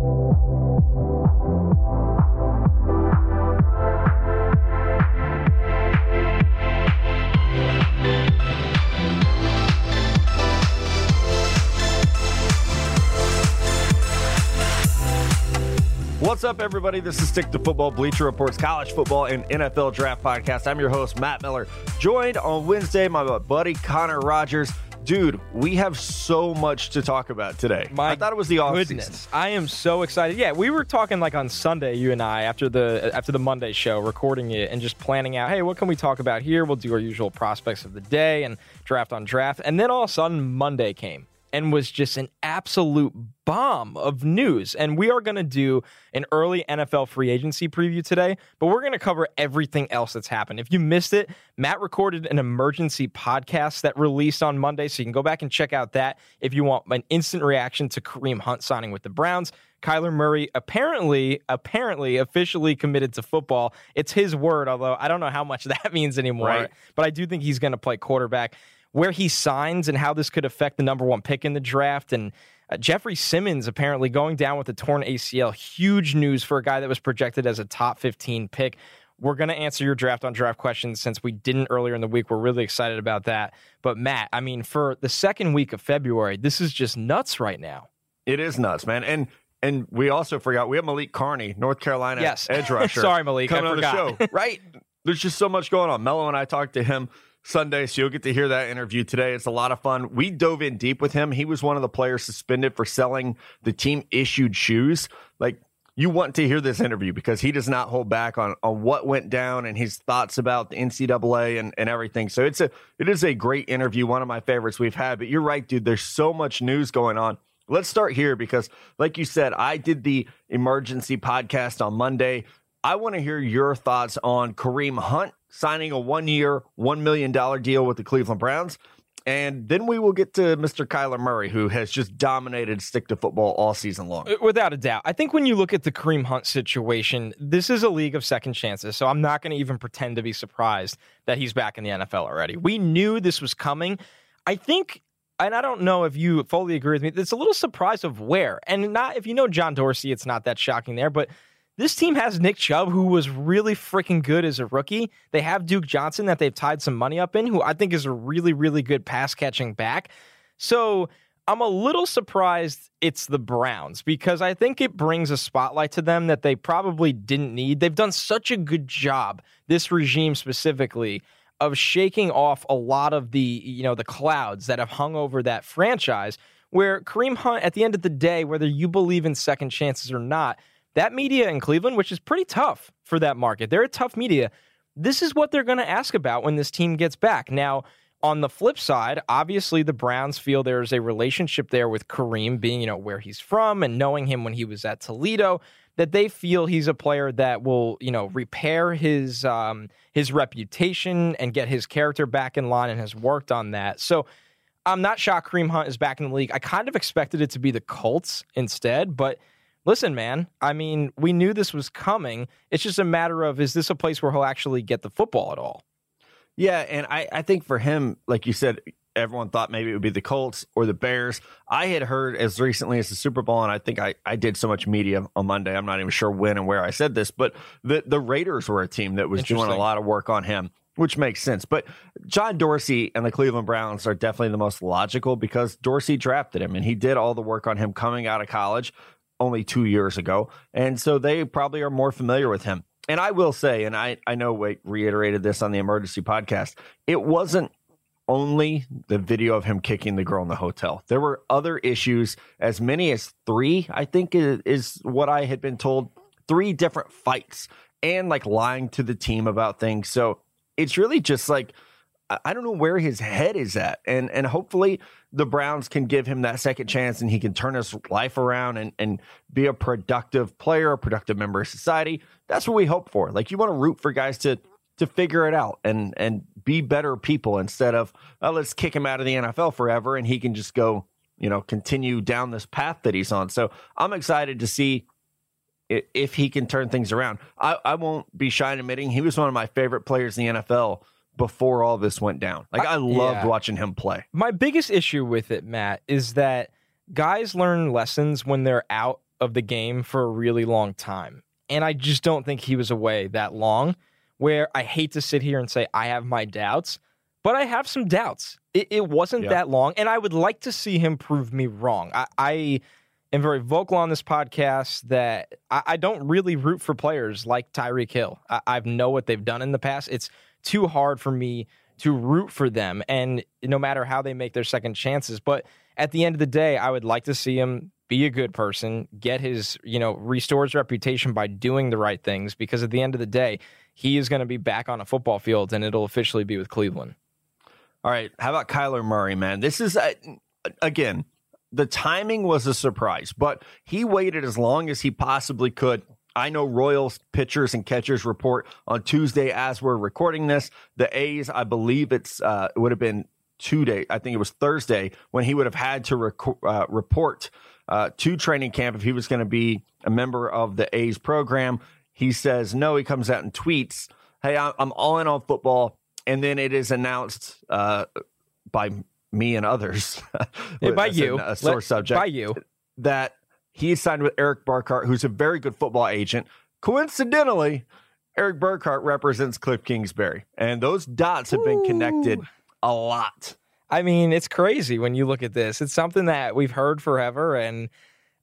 What's up, everybody? This is Stick to Football, Bleacher Reports, College Football, and NFL Draft Podcast. I'm your host, Matt Miller, joined on Wednesday by my buddy Connor Rogers. Dude, we have so much to talk about today. My I thought it was the off goodness, season. I am so excited. Yeah, we were talking like on Sunday, you and I, after the after the Monday show, recording it and just planning out. Hey, what can we talk about here? We'll do our usual prospects of the day and draft on draft. And then all of a sudden, Monday came and was just an absolute bomb of news. And we are going to do an early NFL free agency preview today, but we're going to cover everything else that's happened. If you missed it, Matt recorded an emergency podcast that released on Monday, so you can go back and check out that if you want an instant reaction to Kareem Hunt signing with the Browns. Kyler Murray apparently, apparently officially committed to football. It's his word, although I don't know how much that means anymore. Right. But I do think he's going to play quarterback where he signs and how this could affect the number one pick in the draft. And uh, Jeffrey Simmons apparently going down with a torn ACL. Huge news for a guy that was projected as a top 15 pick. We're going to answer your draft on draft questions since we didn't earlier in the week. We're really excited about that. But Matt, I mean, for the second week of February, this is just nuts right now. It is nuts, man. And and we also forgot we have Malik Carney, North Carolina Yes. edge rusher. Sorry, Malik, I coming on the show. Right? There's just so much going on. Mello and I talked to him Sunday, so you'll get to hear that interview today. It's a lot of fun. We dove in deep with him. He was one of the players suspended for selling the team issued shoes. Like you want to hear this interview because he does not hold back on on what went down and his thoughts about the NCAA and, and everything. So it's a it is a great interview, one of my favorites we've had. But you're right, dude. There's so much news going on. Let's start here because, like you said, I did the emergency podcast on Monday. I want to hear your thoughts on Kareem Hunt signing a one year, $1 million deal with the Cleveland Browns. And then we will get to Mr. Kyler Murray, who has just dominated stick to football all season long. Uh, Without a doubt. I think when you look at the Kareem Hunt situation, this is a league of second chances. So I'm not going to even pretend to be surprised that he's back in the NFL already. We knew this was coming. I think, and I don't know if you fully agree with me, it's a little surprise of where. And not if you know John Dorsey, it's not that shocking there, but this team has Nick Chubb, who was really freaking good as a rookie. They have Duke Johnson that they've tied some money up in, who I think is a really, really good pass catching back. So I'm a little surprised it's the Browns because I think it brings a spotlight to them that they probably didn't need. They've done such a good job, this regime specifically, of shaking off a lot of the, you know, the clouds that have hung over that franchise. Where Kareem Hunt, at the end of the day, whether you believe in second chances or not, that media in Cleveland, which is pretty tough for that market, they're a tough media. This is what they're going to ask about when this team gets back. Now, on the flip side, obviously the Browns feel there's a relationship there with Kareem being, you know, where he's from and knowing him when he was at Toledo, that they feel he's a player that will, you know, repair his um, his reputation and get his character back in line and has worked on that. So I'm not shocked Kareem Hunt is back in the league. I kind of expected it to be the Colts instead, but listen, man, I mean, we knew this was coming. It's just a matter of is this a place where he'll actually get the football at all? Yeah, and I, I think for him, like you said, everyone thought maybe it would be the Colts or the Bears. I had heard as recently as the Super Bowl, and I think I, I did so much media on Monday. I'm not even sure when and where I said this, but the, the Raiders were a team that was doing a lot of work on him, which makes sense. But John Dorsey and the Cleveland Browns are definitely the most logical because Dorsey drafted him and he did all the work on him coming out of college only two years ago. And so they probably are more familiar with him. And I will say, and I, I know Wake reiterated this on the emergency podcast, it wasn't only the video of him kicking the girl in the hotel. There were other issues, as many as three, I think is, is what I had been told, three different fights and like lying to the team about things. So it's really just like I don't know where his head is at. And and hopefully the Browns can give him that second chance and he can turn his life around and, and be a productive player, a productive member of society. That's what we hope for. Like you want to root for guys to to figure it out and and be better people instead of oh, let's kick him out of the NFL forever and he can just go, you know, continue down this path that he's on. So I'm excited to see if he can turn things around. I, I won't be shy in admitting he was one of my favorite players in the NFL before all this went down. Like I, I loved yeah. watching him play. My biggest issue with it, Matt, is that guys learn lessons when they're out of the game for a really long time. And I just don't think he was away that long. Where I hate to sit here and say I have my doubts, but I have some doubts. It, it wasn't yeah. that long, and I would like to see him prove me wrong. I, I am very vocal on this podcast that I, I don't really root for players like Tyreek Hill. I, I know what they've done in the past. It's too hard for me to root for them, and no matter how they make their second chances. But at the end of the day, I would like to see him be a good person, get his, you know, restore his reputation by doing the right things. Because at the end of the day, he is going to be back on a football field, and it'll officially be with Cleveland. All right, how about Kyler Murray, man? This is uh, again the timing was a surprise, but he waited as long as he possibly could. I know Royals pitchers and catchers report on Tuesday as we're recording this. The A's, I believe it's uh, it would have been two days. I think it was Thursday when he would have had to rec- uh, report uh, to training camp if he was going to be a member of the A's program. He says no. He comes out and tweets, "Hey, I'm all in on football." And then it is announced uh, by me and others, yeah, by you, a sore Let, subject, by you, that he signed with Erik Burkhardt, who's a very good football agent. Coincidentally, Erik Burkhardt represents Cliff Kingsbury, and those dots have been connected a lot. I mean, it's crazy when you look at this. It's something that we've heard forever, and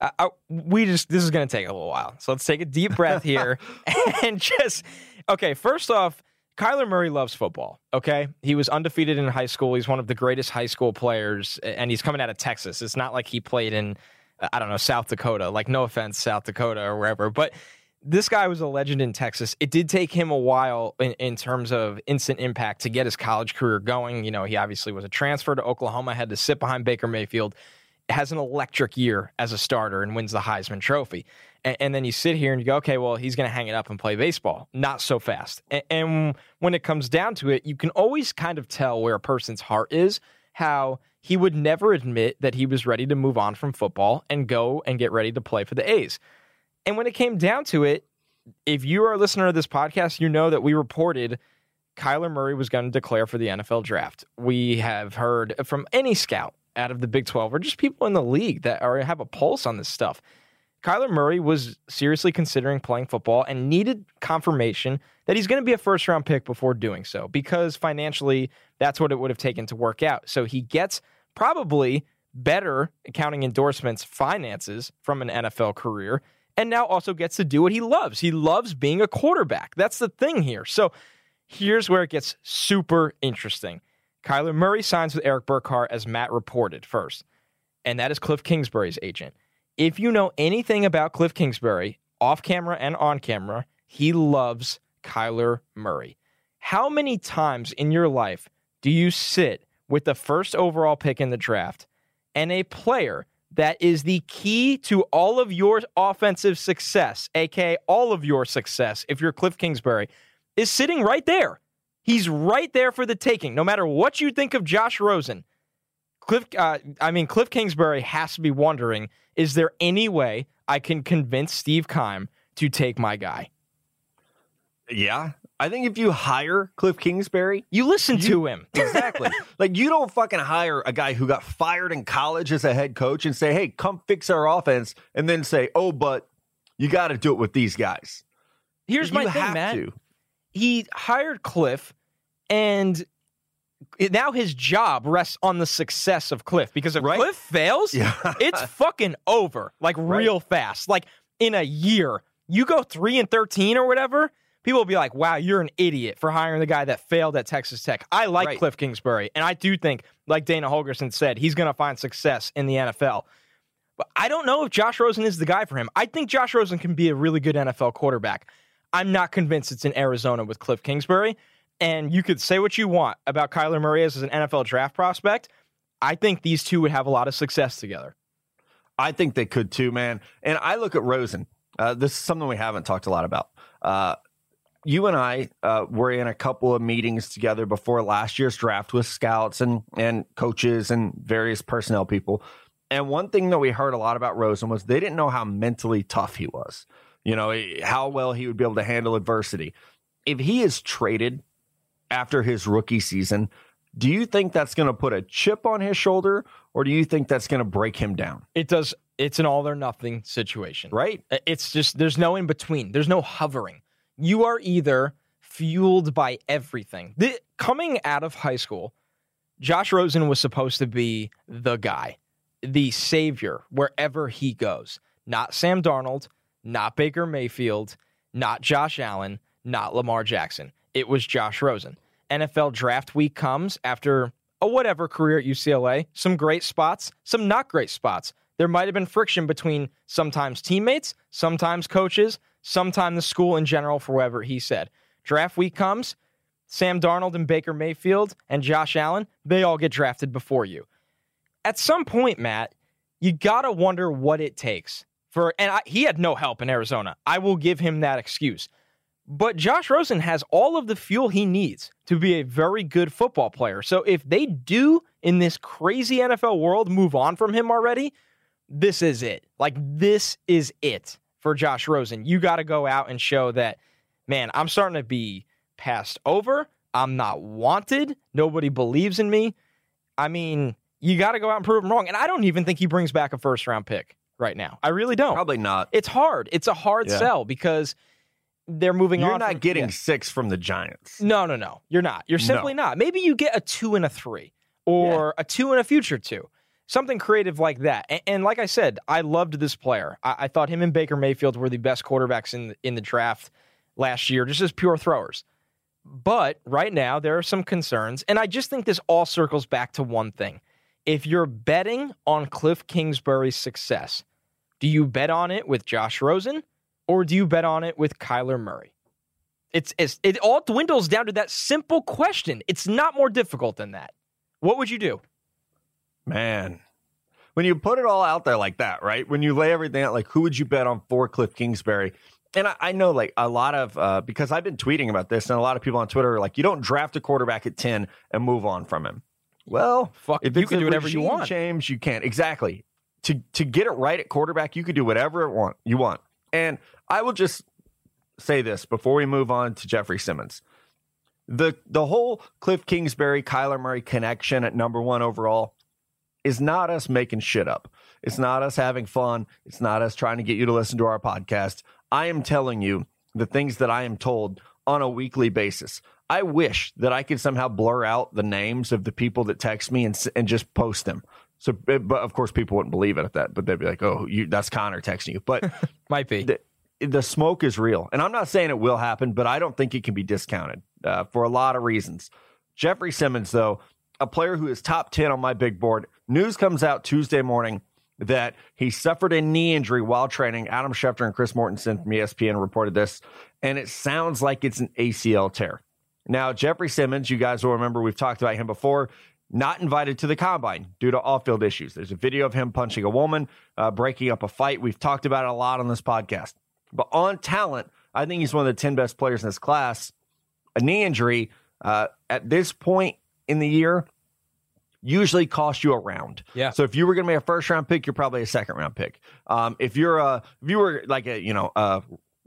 I, I, we just this is going to take a little while. So let's take a deep breath here and just okay. First off, Kyler Murray loves football. Okay. He was undefeated in high school. He's one of the greatest high school players, and he's coming out of Texas. It's not like he played in, Uh, I don't know, South Dakota. Like, no offense, South Dakota or wherever. But this guy was a legend in Texas. It did take him a while in, in terms of instant impact to get his college career going. You know, he obviously was a transfer to Oklahoma, had to sit behind Baker Mayfield has an electric year as a starter and wins the Heisman Trophy. And, and then you sit here and you go, okay, well, he's going to hang it up and play baseball. Not so fast. And, and when it comes down to it, you can always kind of tell where a person's heart is, how he would never admit that he was ready to move on from football and go and get ready to play for the A's. And when it came down to it, if you are a listener of this podcast, you know that we reported Kyler Murray was going to declare for the NFL draft. We have heard from any scout out of the Big 12 or just people in the league that are have a pulse on this stuff. Kyler Murray was seriously considering playing football and needed confirmation that he's going to be a first round pick before doing so because financially that's what it would have taken to work out. So he gets probably better accounting endorsements finances from an NFL career and now also gets to do what he loves. He loves being a quarterback. That's the thing here. So here's where it gets super interesting. Kyler Murray signs with Erik Burkhardt as Matt reported first, and that is Cliff Kingsbury's agent. If you know anything about Cliff Kingsbury, off camera and on camera, he loves Kyler Murray. How many times in your life do you sit with the first overall pick in the draft and a player that is the key to all of your offensive success, aka all of your success, if you're Cliff Kingsbury, is sitting right there? He's right there for the taking. No matter what you think of Josh Rosen, Cliff, uh, I mean, Cliff Kingsbury has to be wondering: Is there any way I can convince Steve Keim to take my guy? Yeah, I think if you hire Cliff Kingsbury, you listen you, to him. Exactly. like you don't fucking hire a guy who got fired in college as a head coach and say, "Hey, come fix our offense," and then say, "Oh, but you got to do it with these guys." Here's you my thing, Matt. To. He hired Cliff and now his job rests on the success of Cliff because if right? Cliff fails, yeah. it's fucking over like right. real fast. Like in a year, you go 3 and 13 or whatever, people will be like, "Wow, you're an idiot for hiring the guy that failed at Texas Tech." I like right. Cliff Kingsbury, and I do think like Dana Holgorsen said, he's going to find success in the NFL. But I don't know if Josh Rosen is the guy for him. I think Josh Rosen can be a really good NFL quarterback. I'm not convinced it's in Arizona with Cliff Kingsbury. And you could say what you want about Kyler Murray as an NFL draft prospect. I think these two would have a lot of success together. I think they could too, man. And I look at Rosen. Uh, this is something we haven't talked a lot about. Uh, you and I uh, were in a couple of meetings together before last year's draft with scouts and and coaches and various personnel people. And one thing that we heard a lot about Rosen was they didn't know how mentally tough he was. You know, how well he would be able to handle adversity. If he is traded after his rookie season, do you think that's going to put a chip on his shoulder or do you think that's going to break him down? It does. It's an all or nothing situation. Right. It's just, there's no in between, there's no hovering you are either fueled by everything. The, coming out of high school, Josh Rosen was supposed to be the guy, the savior wherever he goes. Not Sam Darnold, not Baker Mayfield, not Josh Allen, not Lamar Jackson. It was Josh Rosen. NFL draft week comes after a whatever career at UCLA, some great spots, some not great spots. There might have been friction between sometimes teammates, sometimes coaches, sometime the school in general for whatever he said. Draft week comes, Sam Darnold and Baker Mayfield and Josh Allen, they all get drafted before you. At some point, Matt, you got to wonder what it takes for, and I, he had no help in Arizona. I will give him that excuse. But Josh Rosen has all of the fuel he needs to be a very good football player. So if they do in this crazy NFL world move on from him already, this is it. Like, this is it for Josh Rosen. You got to go out and show that, man, I'm starting to be passed over. I'm not wanted. Nobody believes in me. I mean, you got to go out and prove them wrong. And I don't even think he brings back a first round pick right now. I really don't. Probably not. It's hard. It's a hard yeah. sell because they're moving You're on. You're not from, getting yeah. six from the Giants. No, no, no. You're not. You're simply no. not. Maybe you get a two and a three or yeah. a two and a future two something creative like that. And, and, like I said, I loved this player. I, I, thought him and Baker Mayfield were the best quarterbacks in in the draft last year, just as pure throwers. But right now, there are some concerns, and I just think this all circles back to one thing: if you're betting on Cliff Kingsbury's success, do you bet on it with Josh Rosen, or do you bet on it with Kyler Murray? It's, it's it all dwindles down to that simple question. It's not more difficult than that. What would you do? Man, when you put it all out there like that, right? When you lay everything out, like who would you bet on for Cliff Kingsbury? And I, I know like a lot of uh, because I've been tweeting about this, and a lot of people on Twitter are like, you don't draft a quarterback at ten and move on from him. Well, fuck, if you can do whatever you want. James, you can't exactly to to get it right at quarterback. You could do whatever it want you want. And I will just say this before we move on to Jeffrey Simmons. The the whole Cliff Kingsbury Kyler Murray connection at number one overall is not us making shit up. It's not us having fun. It's not us trying to get you to listen to our podcast. I am telling you the things that I am told on a weekly basis. I wish that I could somehow blur out the names of the people that text me and and just post them. So, but of course, people wouldn't believe it at that. But they'd be like, "Oh, you, that's Connor texting you." But might be the, the, smoke is real, and I'm not saying it will happen, but I don't think it can be discounted uh, for a lot of reasons. Jeffrey Simmons, though, a player who is top ten on my big board, News comes out Tuesday morning that he suffered a knee injury while training. Adam Schefter and Chris Mortensen from ESPN reported this, and it sounds like it's an ACL tear. Now, Jeffrey Simmons, you guys will remember we've talked about him before, not invited to the combine due to off field issues. There's a video of him punching a woman, uh, breaking up a fight. We've talked about it a lot on this podcast. But on talent, I think he's one of the 10 best players in this class. A knee injury uh, at this point in the year usually cost you a round. Yeah. So if you were going to make a first round pick, you're probably a second round pick. Um, if you're a if you were like a you know a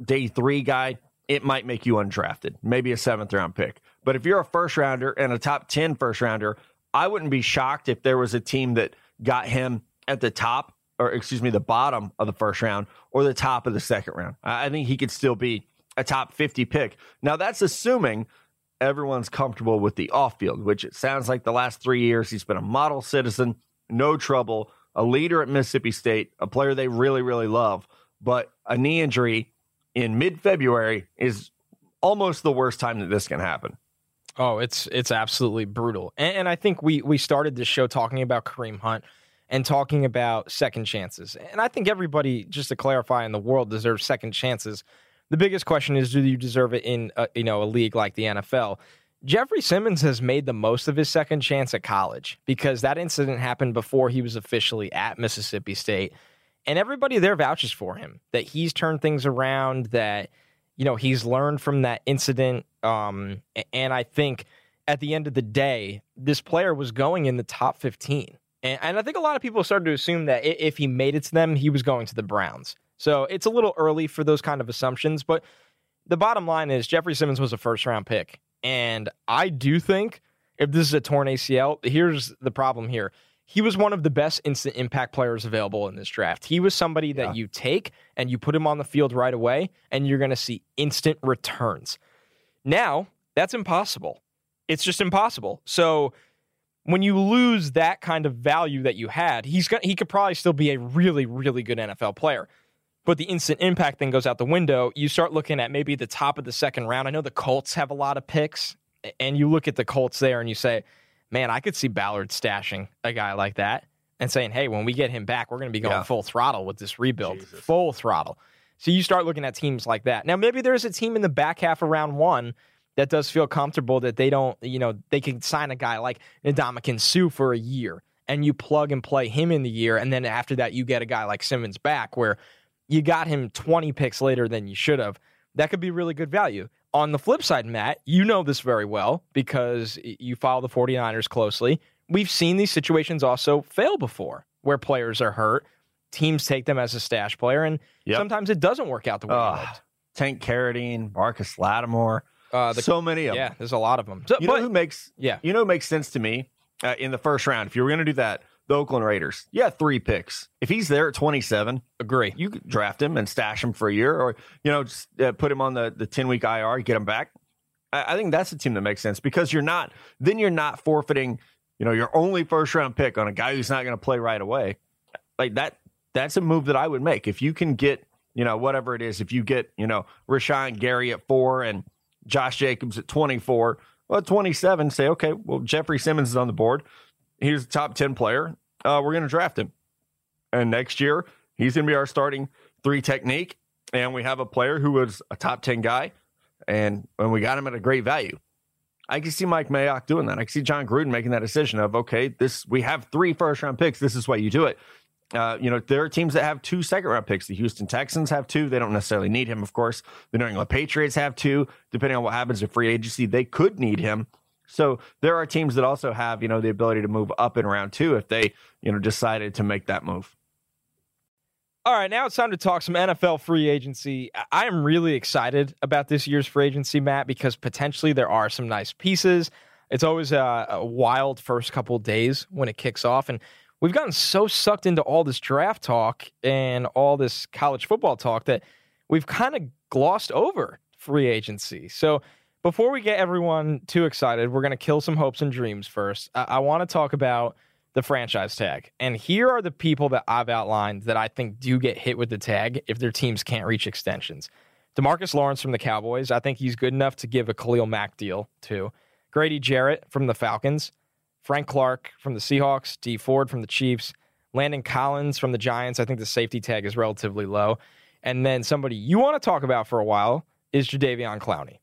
day three guy, it might make you undrafted, maybe a seventh round pick. But if you're a first rounder and a top 10 first rounder, I wouldn't be shocked if there was a team that got him at the top or excuse me, the bottom of the first round or the top of the second round. I think he could still be a top 50 pick. Now that's assuming everyone's comfortable with the off field, which it sounds like the last three years he's been a model citizen, no trouble, a leader at Mississippi State, a player they really, really love. But a knee injury in mid February is almost the worst time that this can happen. Oh, it's it's absolutely brutal. And, and I think we we started this show talking about Kareem Hunt and talking about second chances. And I think everybody, just to clarify, in the world deserves second chances. The biggest question is, do you deserve it in a, you know a league like the NFL? Jeffrey Simmons has made the most of his second chance at college because that incident happened before he was officially at Mississippi State. And everybody there vouches for him that he's turned things around, that, you know, he's learned from that incident. Um, and I think at the end of the day, this player was going in the top 15. And, and I think a lot of people started to assume that if he made it to them, he was going to the Browns. So it's a little early for those kind of assumptions. But the bottom line is Jeffrey Simmons was a first round pick. And I do think if this is a torn ACL, here's the problem here. He was one of the best instant impact players available in this draft. He was somebody that yeah. you take and you put him on the field right away, and you're going to see instant returns. Now, that's impossible. It's just impossible. So, when you lose that kind of value that you had, he's got he could probably still be a really really good NFL player. But the instant impact thing goes out the window. You start looking at maybe the top of the second round. I know the Colts have a lot of picks, and you look at the Colts there and you say, "Man, I could see Ballard stashing a guy like that and saying, "Hey, when we get him back, we're going to be going yeah. full throttle with this rebuild, Jesus. full throttle." So you start looking at teams like that. Now, maybe there's a team in the back half of round one that does feel comfortable that they don't, you know, they can sign a guy like Ndamukong Suh for a year and you plug and play him in the year. And then after that, you get a guy like Simmons back where you got him 20 picks later than you should have. That could be really good value. On the flip side, Matt, you know this very well because you follow the 49ers closely. We've seen these situations also fail before where players are hurt. Teams take them as a stash player, and yep. sometimes it doesn't work out the way uh. Tank Carradine, Marcus Lattimore, uh, the, so many of yeah, them. Yeah, there's a lot of them. So, you but, know who makes yeah, you know who makes sense to me uh, in the first round. If you were going to do that, the Oakland Raiders. Yeah, three picks. If he's there at 27, agree. You could draft him and stash him for a year, or you know, just uh, put him on the the 10 week IR, get him back. I, I think that's a team that makes sense because you're not then you're not forfeiting, you know, your only first round pick on a guy who's not going to play right away. Like that. That's a move that I would make if you can get you know whatever it is. If you get you know Rashan Gary at four and Josh Jacobs at 24. Well, at 27, say, okay, well, Jeffrey Simmons is on the board. He's a top 10 player. Uh, we're going to draft him. And next year, he's going to be our starting three technique. And we have a player who was a top 10 guy. And when we got him at a great value. I can see Mike Mayock doing that. I can see Jon Gruden making that decision of, okay, this we have three first round picks. This is why you do it. Uh, you know, there are teams that have two second round picks. The Houston Texans have two. They don't necessarily need him, of course. The New England Patriots have two. Depending on what happens in free agency, they could need him. So there are teams that also have, you know, the ability to move up in round two if they, you know, decided to make that move. All right, now it's time to talk some NFL free agency. I am really excited about this year's free agency, Matt, because potentially there are some nice pieces. It's always a, a wild first couple days when it kicks off, and we've gotten so sucked into all this draft talk and all this college football talk that we've kind of glossed over free agency. So before we get everyone too excited, we're going to kill some hopes and dreams first. I, I want to talk about the franchise tag. And here are the people that I've outlined that I think do get hit with the tag if their teams can't reach extensions. DeMarcus Lawrence from the Cowboys, I think he's good enough to give a Khalil Mack deal to. Grady Jarrett from the Falcons. Frank Clark from the Seahawks, Dee Ford from the Chiefs, Landon Collins from the Giants. I think the safety tag is relatively low. And then somebody you want to talk about for a while is Jadeveon Clowney.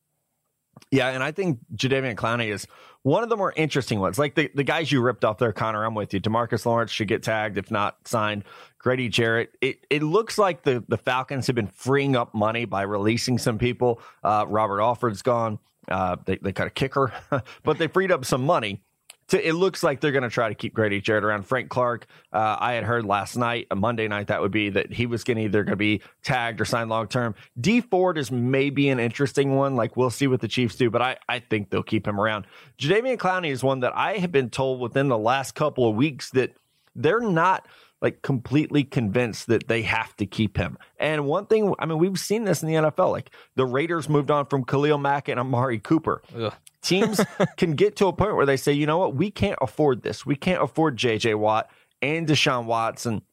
Yeah, and I think Jadeveon Clowney is one of the more interesting ones. Like the, the guys you ripped off there, Connor, I'm with you. DeMarcus Lawrence should get tagged, if not signed. Grady Jarrett. It it looks like the, the Falcons have been freeing up money by releasing some people. Uh, Robert Alford's gone. Uh, they, they cut a kicker, but they freed up some money to, it looks like they're going to try to keep Grady Jarrett around. Frank Clark, uh, I had heard last night, a Monday night, that would be that he was going to either going to be tagged or signed long term. Dee Ford is maybe an interesting one. Like we'll see what the Chiefs do, but I, I think they'll keep him around. Jadeveon Clowney is one that I have been told within the last couple of weeks that they're not like completely convinced that they have to keep him. And one thing, I mean, we've seen this in the NFL. Like the Raiders moved on from Khalil Mack and Amari Cooper. Ugh. Teams can get to a point where they say, you know what, we can't afford this. We can't afford JJ Watt and Deshaun Watson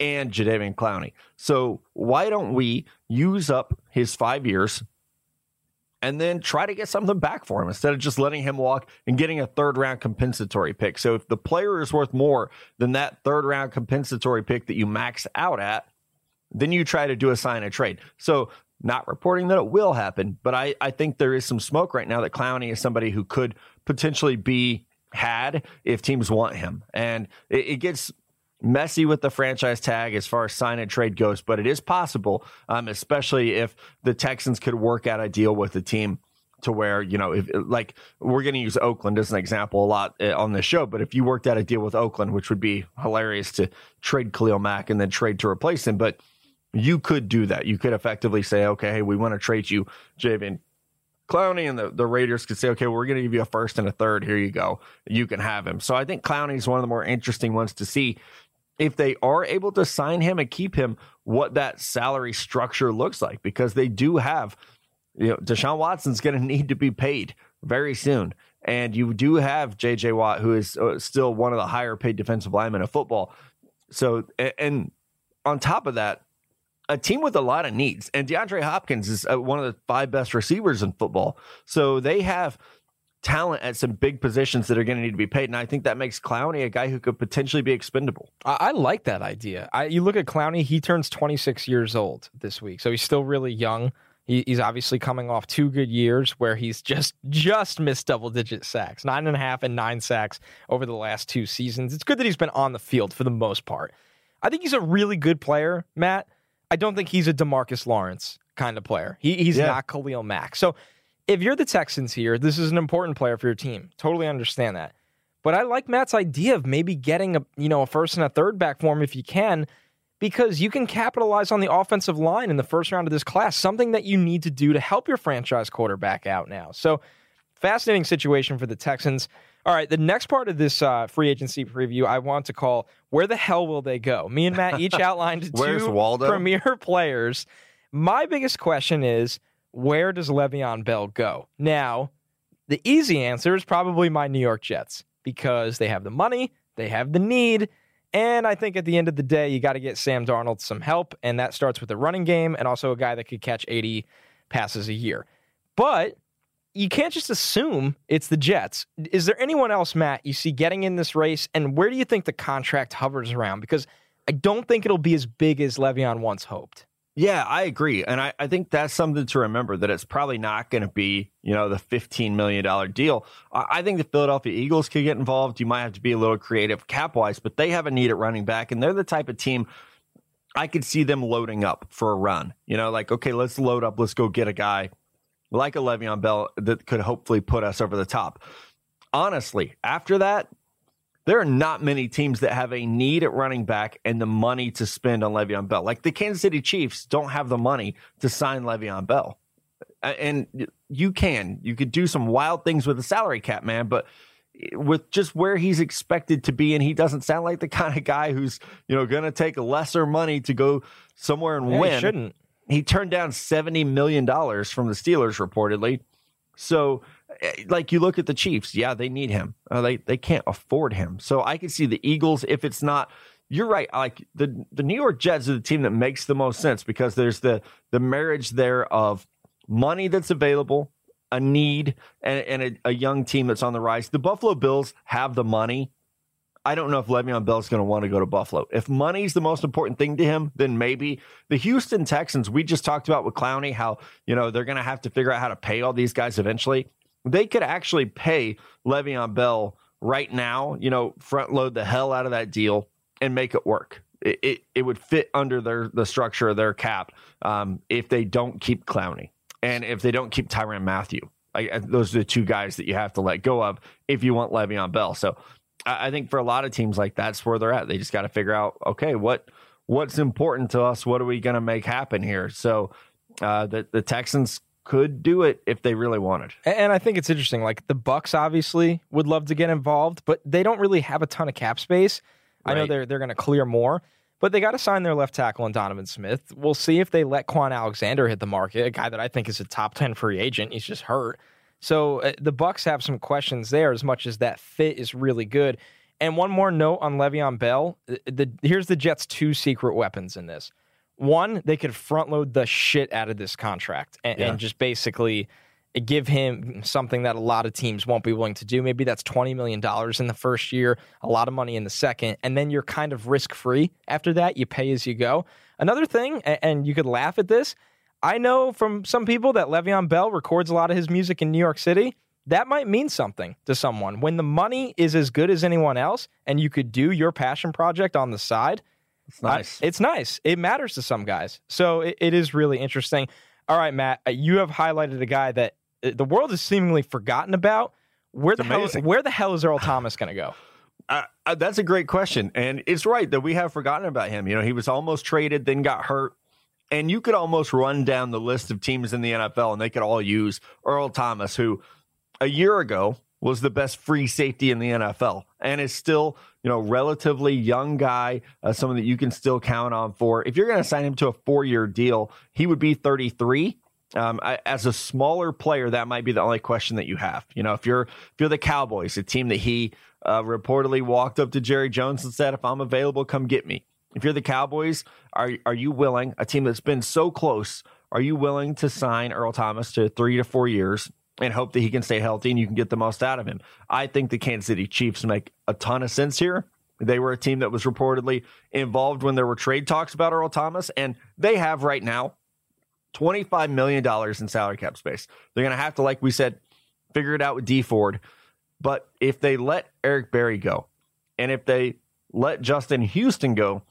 and Jadeveon Clowney. So why don't we use up his five years and then try to get something back for him instead of just letting him walk and getting a third round compensatory pick. So if the player is worth more than that third round compensatory pick that you max out at, then you try to do a sign and trade. So not reporting that it will happen, but I, I think there is some smoke right now that Clowney is somebody who could potentially be had if teams want him. And it, it gets messy with the franchise tag as far as sign and trade goes, but it is possible, um, especially if the Texans could work out a deal with the team to where you know if like we're going to use Oakland as an example a lot uh, on this show, but if you worked out a deal with Oakland, which would be hilarious to trade Khalil Mack and then trade to replace him, but you could do that. You could effectively say, okay, hey, we want to trade you, Jadeveon Clowney, and the, the Raiders could say, okay, we're going to give you a first and a third. Here you go. You can have him. So I think Clowney is one of the more interesting ones to see if they are able to sign him and keep him, what that salary structure looks like, because they do have, you know, Deshaun Watson's going to need to be paid very soon. And you do have JJ Watt, who is uh, still one of the higher paid defensive linemen of football. So, and on top of that, a team with a lot of needs. And DeAndre Hopkins is uh, one of the five best receivers in football. So they have talent at some big positions that are going to need to be paid. And I think that makes Clowney a guy who could potentially be expendable. I, I like that idea. I, you look at Clowney, he turns 26 years old this week. So he's still really young. He, he's obviously coming off two good years where he's just just missed double digit sacks, nine and a half and nine sacks over the last two seasons. It's good that he's been on the field for the most part. I think he's a really good player, Matt. I don't think he's a DeMarcus Lawrence kind of player. He, he's yeah. not Khalil Mack. So if you're the Texans here, this is an important player for your team. Totally understand that. But I like Matt's idea of maybe getting a you know a first and a third back for him if you can, because you can capitalize on the offensive line in the first round of this class, something that you need to do to help your franchise quarterback out now. So fascinating situation for the Texans. All right, the next part of this uh, free agency preview, I want to call "Where the hell will they go?" Me and Matt each outlined two Waldo? premier players. My biggest question is where does Le'Veon Bell go? Now, the easy answer is probably my New York Jets because they have the money, they have the need, and I think at the end of the day, you got to get Sam Darnold some help, and that starts with a running game and also a guy that could catch 80 passes a year. But you can't just assume it's the Jets. Is there anyone else, Matt, you see getting in this race, and where do you think the contract hovers around? Because I don't think it'll be as big as Le'Veon once hoped. Yeah, I agree. And I, I think that's something to remember that it's probably not going to be, you know, the $15 million deal. I, I think the Philadelphia Eagles could get involved. You might have to be a little creative cap wise, but they have a need at running back. And they're the type of team I could see them loading up for a run. You know, like, okay, let's load up. Let's go get a guy like a Le'Veon Bell that could hopefully put us over the top. Honestly, after that, there are not many teams that have a need at running back and the money to spend on Le'Veon Bell. Like the Kansas City Chiefs don't have the money to sign Le'Veon Bell. And you can. You could do some wild things with the salary cap, man, but with just where he's expected to be and he doesn't sound like the kind of guy who's, you know, going to take lesser money to go somewhere and yeah, win. He shouldn't. He turned down 70 million dollars from the Steelers reportedly. So Eh, like you look at the Chiefs, yeah, they need him. Uh, they they can't afford him. So I can see the Eagles if it's not. You're right. Like the the New York Jets are the team that makes the most sense because there's the the marriage there of money that's available, a need, and, and a, a young team that's on the rise. The Buffalo Bills have the money. I don't know if Le'Veon Bell's going to want to go to Buffalo. If money's the most important thing to him, then maybe the Houston Texans. We just talked about with Clowney how you know they're going to have to figure out how to pay all these guys eventually they could actually pay Le'Veon Bell right now, you know, front load the hell out of that deal and make it work. It, it, it would fit under their the structure of their cap um, if they don't keep Clowney and if they don't keep Tyrann Mathieu. I, those are the two guys that you have to let go of if you want Le'Veon Bell. So I, I think for a lot of teams like that's where they're at. They just got to figure out okay what what's important to us. What are we going to make happen here? So uh, the the Texans could do it if they really wanted. And I think it's interesting. Like the Bucs obviously would love to get involved, but they don't really have a ton of cap space. Right. I know they're they're going to clear more, but they got to sign their left tackle and Donovan Smith. We'll see if they let Kwon Alexander hit the market, a guy that I think is a top ten free agent. He's just hurt. So uh, the Bucs have some questions there, as much as that fit is really good. And one more note on Le'Veon Bell: the, the here's the Jets' two secret weapons in this. One, they could front load the shit out of this contract and, yeah. and, just basically give him something that a lot of teams won't be willing to do. Maybe that's $20 million in the first year, a lot of money in the second, and then you're kind of risk free after that. You pay as you go. Another thing, and you could laugh at this, I know from some people that Le'Veon Bell records a lot of his music in New York City. That might mean something to someone. When the money is as good as anyone else and you could do your passion project on the side, it's nice. it's nice. It matters to some guys. So it, it is really interesting. All right, Matt, uh, you have highlighted a guy that uh, the world is seemingly forgotten about. Where the hell? Where the hell is Earl Thomas going to go? Uh, uh, that's a great question, and it's right that we have forgotten about him. You know, he was almost traded, then got hurt, and you could almost run down the list of teams in the NFL, and they could all use Earl Thomas, who a year ago was the best free safety in the NFL, and is still, you know, relatively young guy, uh, someone that you can still count on for. If you're going to sign him to a four year deal, he would be 33. Um, I, as a smaller player, that might be the only question that you have. You know, if you're if you're the Cowboys, a team that he uh, reportedly walked up to Jerry Jones and said, "If I'm available, come get me." If you're the Cowboys, are are you willing? A team that's been so close, are you willing to sign Earl Thomas to three to four years and hope that he can stay healthy and you can get the most out of him? I think the Kansas City Chiefs make a ton of sense here. They were a team that was reportedly involved when there were trade talks about Earl Thomas, and they have right now $25 million in salary cap space. They're going to have to, like we said, figure it out with Dee Ford. But if they let Eric Berry go, and if they let Justin Houston go,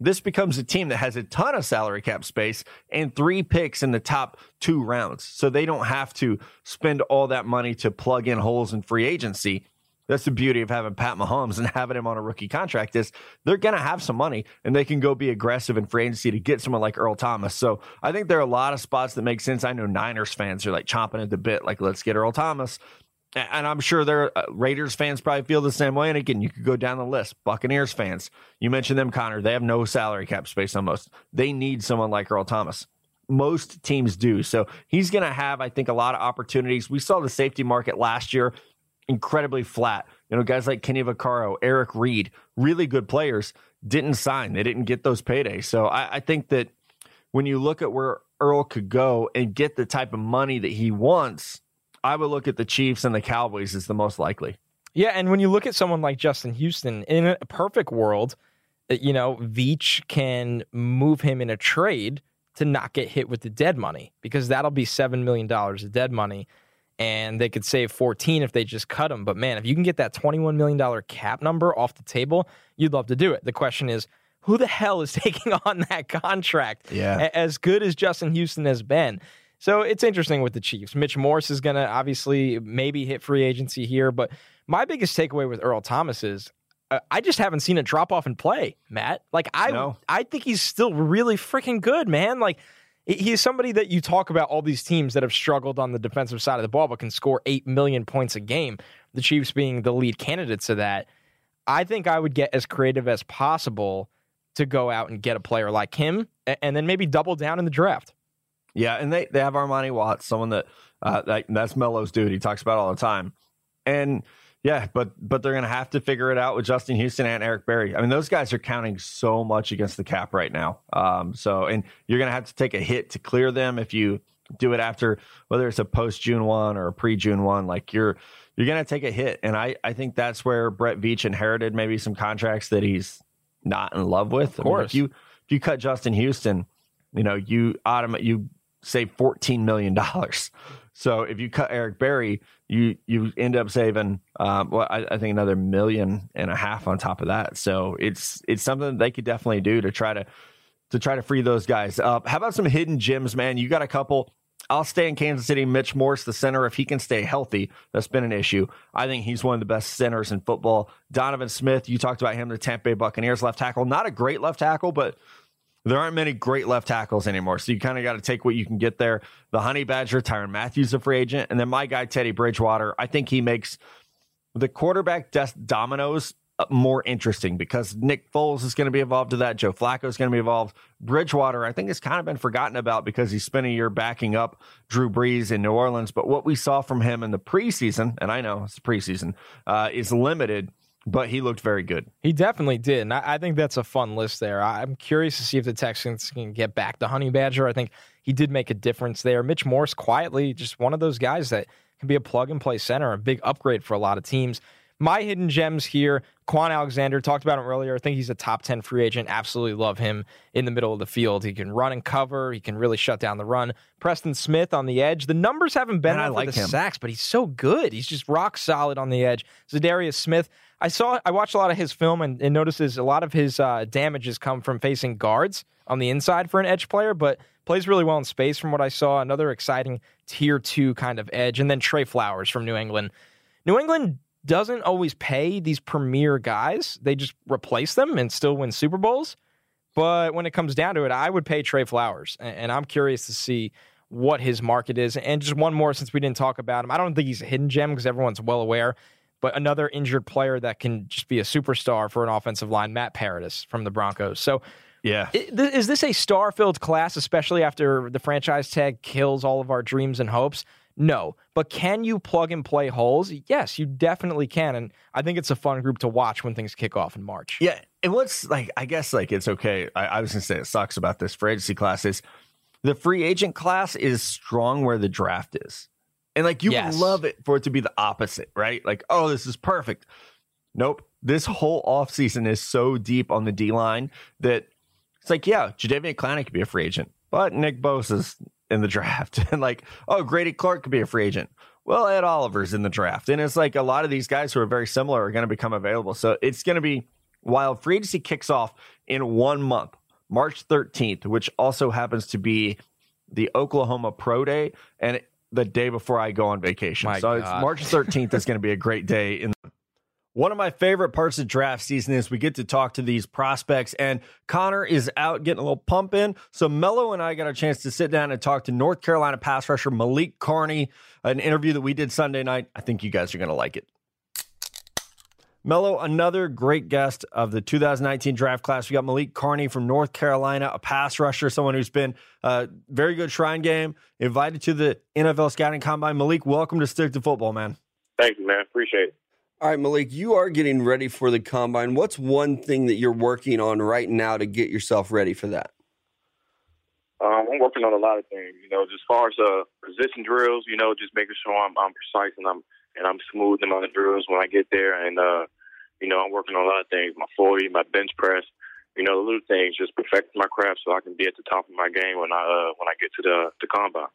this becomes a team that has a ton of salary cap space and three picks in the top two rounds. So they don't have to spend all that money to plug in holes in free agency. That's the beauty of having Pat Mahomes and having him on a rookie contract is they're going to have some money and they can go be aggressive in free agency to get someone like Earl Thomas. So I think there are a lot of spots that make sense. I know Niners fans are like chomping at the bit, like let's get Earl Thomas. And I'm sure their uh, Raiders fans probably feel the same way. And again, you could go down the list. Buccaneers fans, you mentioned them, Connor. They have no salary cap space almost. They need someone like Earl Thomas. Most teams do. So he's going to have, I think, a lot of opportunities. We saw the safety market last year incredibly flat. You know, guys like Kenny Vaccaro, Eric Reid, really good players, didn't sign. They didn't get those paydays. So I, I think that when you look at where Earl could go and get the type of money that he wants, I would look at the Chiefs and the Cowboys as the most likely. Yeah, and when you look at someone like Justin Houston, in a perfect world, uh, you know, Veach can move him in a trade to not get hit with the dead money because that'll be $7 million of dead money. And they could save 14 if they just cut him. But man, if you can get that $21 million cap number off the table, you'd love to do it. The question is, who the hell is taking on that contract? Yeah. As good as Justin Houston has been. So it's interesting with the Chiefs. Mitch Morse is going to obviously maybe hit free agency here, but my biggest takeaway with Earl Thomas is uh, I just haven't seen a drop off in play, Matt. Like I no. I think he's still really freaking good, man. Like he's somebody that you talk about all these teams that have struggled on the defensive side of the ball but can score 8 million points a game. The Chiefs being the lead candidates to that. I think I would get as creative as possible to go out and get a player like him and then maybe double down in the draft. Yeah, and they, they have Armani Watts, someone that, uh, that that's Melo's dude. He talks about all the time. And yeah, but but they're gonna have to figure it out with Justin Houston and Eric Berry. I mean, those guys are counting so much against the cap right now. Um, so and you're gonna have to take a hit to clear them if you do it after whether it's a post June one or a pre June one. Like you're you're gonna take a hit, and I I think that's where Brett Veach inherited maybe some contracts that he's not in love with. Of course, I mean, if you if you cut Justin Houston, you know you automate you save $14 million. So if you cut Eric Berry, you you end up saving um, well, I, I, think another million and a half on top of that. So it's it's something they could definitely do to try to to try to free those guys up. How about some hidden gems, man? You got a couple. I'll stay in Kansas City. Mitch Morse, the center, if he can stay healthy, that's been an issue. I think he's one of the best centers in football. Donovan Smith, you talked about him, the Tampa Bay Buccaneers left tackle. Not a great left tackle, but there aren't many great left tackles anymore. So you kind of got to take what you can get there. The Honey Badger, Tyrann Mathieu, a free agent. And then my guy, Teddy Bridgewater, I think he makes the quarterback des- dominoes uh, more interesting because Nick Foles is going to be involved to that. Joe Flacco is going to be involved. Bridgewater, I think, has kind of been forgotten about because he spent a year backing up Drew Brees in New Orleans. But what we saw from him in the preseason, and I know it's the preseason, uh, is limited but he looked very good. He definitely did. And I, I, think that's a fun list there. I'm curious to see if the Texans can get back to Honey Badger. I think he did make a difference there. Mitch Morse, quietly, just one of those guys that can be a plug and play center, a big upgrade for a lot of teams. my hidden gems here, Kwon Alexander, talked about him earlier. I think he's a top 10 free agent. Absolutely love him in the middle of the field. He can run and cover, he can really shut down the run. Preston Smith on the edge. The numbers haven't been Man, I like the him. sacks, but he's so good. He's just rock solid on the edge. Za'Darius Smith. I saw, I watched a lot of his film and, and notices a lot of his uh, damages come from facing guards on the inside for an edge player, but plays really well in space from what I saw. Another exciting tier two kind of edge. And then Trey Flowers from New England. New England doesn't always pay these premier guys. They just replace them and still win Super Bowls. But when it comes down to it, I would pay Trey Flowers. And, and I'm curious to see what his market is. And just one more since we didn't talk about him. I don't think he's a hidden gem because everyone's well aware. But another injured player that can just be a superstar for an offensive line, Matt Paradis from the Broncos. So Yeah. Is this a star filled class, especially after the franchise tag kills all of our dreams and hopes? No. But can you plug and play holes? Yes, you definitely can. And I think it's a fun group to watch when things kick off in March. Yeah, and what's like, I guess like it's okay. I, I was gonna say it sucks about this free agency class is the free agent class is strong where the draft is, and like you Yes. would love it for it to be the opposite, right? Like, oh, this is perfect. Nope, this whole offseason is so deep on the D line that it's like, yeah, Jadeveon Clowney could be a free agent, but Nick Bosa's in the draft, and like, oh, Grady Clark could be a free agent. Well, Ed Oliver's in the draft, and it's like a lot of these guys who are very similar are going to become available. So it's going to be while free agency kicks off in one month, March 13th, which also happens to be the Oklahoma Pro Day and the day before I go on vacation. My so it's March 13th is going to be a great day in one of my favorite parts of draft season is we get to talk to these prospects, and Connor is out getting a little pump in. So Mello and I got a chance to sit down and talk to North Carolina pass rusher Malik Carney, an interview that we did Sunday night. I think you guys are going to like it. Mello, another great guest of the 2019 draft class. We got Malik Carney from North Carolina, a pass rusher, someone who's been a very good shrine game, invited to the NFL scouting combine. Malik, welcome to Stick to Football, man. Thank you, man. Appreciate it. All right, Malik, you are getting ready for the combine. What's one thing that you're working on right now to get yourself ready for that? Um, I'm working on a lot of things. You know, just as far as uh, position drills, you know, just making sure I'm, I'm precise and I'm and I'm smooth in my drills when I get there. And uh, you know, I'm working on a lot of things. My 40, my bench press. You know, the little things, just perfecting my craft so I can be at the top of my game when I uh, when I get to the the combine.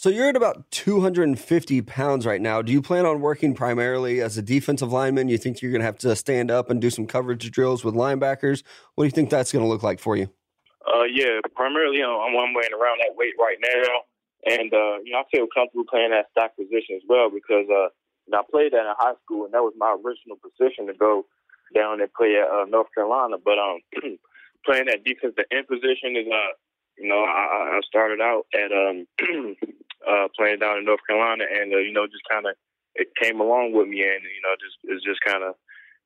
So you're at about 250 pounds right now. Do you plan on working primarily as a defensive lineman? You think you're going to have to stand up and do some coverage drills with linebackers? What do you think that's going to look like for you? Uh, yeah, primarily I'm, I'm weighing around that weight right now, and uh, you know I feel comfortable playing that stock position as well because uh, you know, I played that in high school, and that was my original position to go down and play at uh, North Carolina. But um, playing that defensive end position is uh, you know, I, I started out at um, uh, playing down in North Carolina, and uh, you know, just kind of it came along with me, and you know, just it's just kind of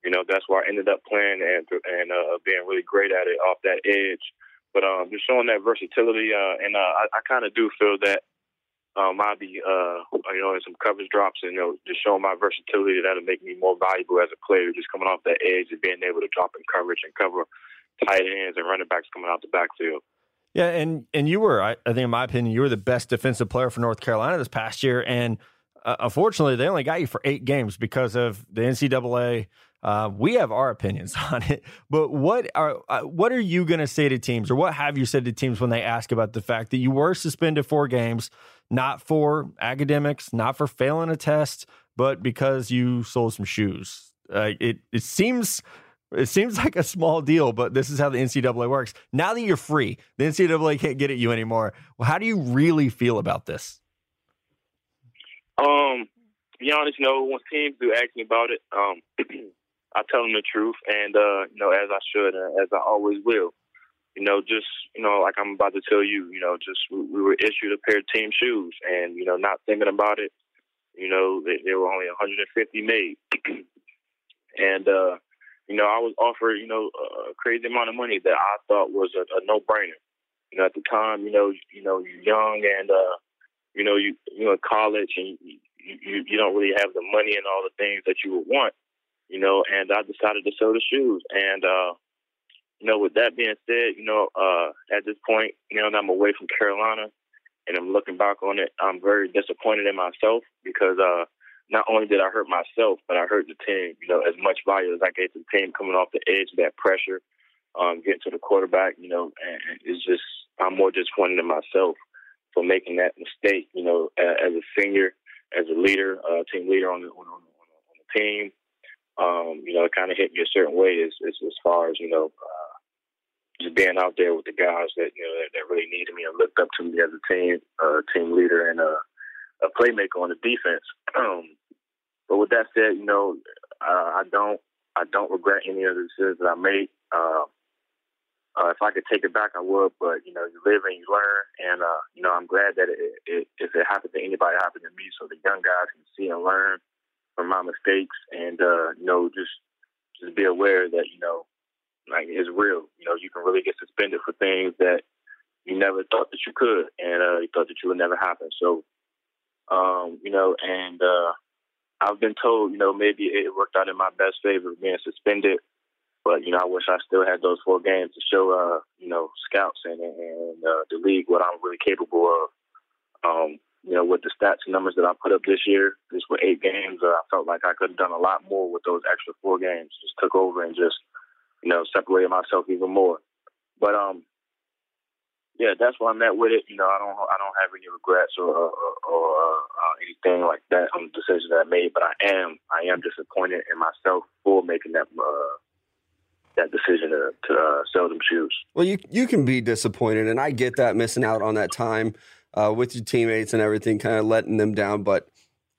you know that's where I ended up playing and and uh, being really great at it off that edge. But um, just showing that versatility, uh, and uh, I, I kind of do feel that um, I'll be, uh, you know, in some coverage drops, and you know, just showing my versatility that'll make me more valuable as a player, just coming off that edge and being able to drop in coverage and cover tight ends and running backs coming out the backfield. Yeah, and and you were, I, I think, in my opinion, you were the best defensive player for North Carolina this past year, and uh, unfortunately, they only got you for eight games because of the NCAA. Uh, we have our opinions on it, but what are uh, what are you going to say to teams, or what have you said to teams when they ask about the fact that you were suspended four games, not for academics, not for failing a test, but because you sold some shoes? Uh, it it seems it seems like a small deal, but this is how the NCAA works. Now that you're free, the NCAA can't get at you anymore. Well, how do you really feel about this? Um, to be honest, you know, when teams do ask me about it, um, I tell them the truth, and uh, you know, as I should, and as I always will. You know, just you know, like I'm about to tell you, you know, just we, we were issued a pair of team shoes, and you know, not thinking about it, you know, they, they were only 150 made, and uh, you know, I was offered, you know, a crazy amount of money that I thought was a, a no-brainer. You know, at the time, you know, you know, you're young and uh, you know, you you know, in college, and you, you you don't really have the money and all the things that you would want. You know, and I decided to sell the shoes, and uh, you know, with that being said, you know, uh, at this point, you know, I'm away from Carolina, and I'm looking back on it. I'm very disappointed in myself because uh, not only did I hurt myself, but I hurt the team. You know, as much value as I gave to the team coming off the edge that pressure, um, getting to the quarterback, you know, and it's just I'm more disappointed in myself for making that mistake. You know, as a senior, as a leader, uh, team leader on the on, on, on the team. Um, you know, it kind of hit me a certain way as, as, as far as you know, uh, just being out there with the guys that you know that, that really needed me and looked up to me as a team uh, team leader and a, a playmaker on the defense. Um, but with that said, you know, uh, I don't I don't regret any of the decisions that I made. Uh, uh, if I could take it back, I would. But you know, you live and you learn, and uh, you know, I'm glad that it, it, if it happened to anybody, it happened to me, so the young guys can see and learn from my mistakes, and uh, you know, just just be aware that you know, like it's real. You know, you can really get suspended for things that you never thought that you could, and uh, you thought that you would never happen. So, um, you know, and uh, I've been told, you know, maybe it worked out in my best favor being suspended. But you know, I wish I still had those four games to show, uh, you know, scouts and, and uh, the league what I'm really capable of. Um, you know, with the stats and numbers that I put up this year, just with eight games, uh, I felt like I could have done a lot more with those extra four games. Just took over and just, you know, separated myself even more. But um, yeah, that's where I'm at with it. You know, I don't I don't have any regrets or or, or uh, anything like that on the decisions that I made. But I am I am disappointed in myself for making that uh, that decision to, to uh, sell them shoes. Well, you you can be disappointed, and I get that missing out on that time uh, with your teammates and everything, kind of letting them down. But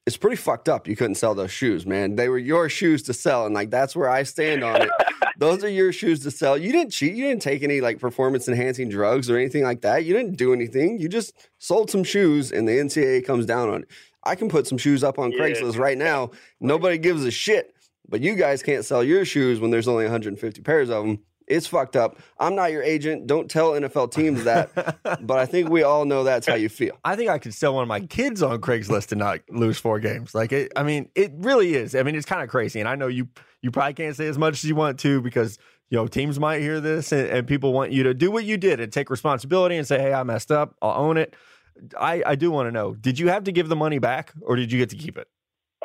it's pretty fucked up. You couldn't sell those shoes, man. They were your shoes to sell, and like that's where I stand on it. those are your shoes to sell. You didn't cheat. You didn't take any like performance enhancing drugs or anything like that. You didn't do anything. You just sold some shoes, and the NCAA comes down on it. I can put some shoes up on yeah. Craigslist right now. Nobody gives a shit. But you guys can't sell your shoes when there's only 150 pairs of them. It's fucked up. I'm not your agent. Don't tell NFL teams that. but I think we all know that's how you feel. I think I could sell one of my kids on Craigslist and not lose four games. Like, it, I mean, it really is. I mean, it's kind of crazy. And I know you you probably can't say as much as you want to because you know teams might hear this and, and people want you to do what you did and take responsibility and say, "Hey, I messed up. I'll own it." I I do want to know: Did you have to give the money back, or did you get to keep it?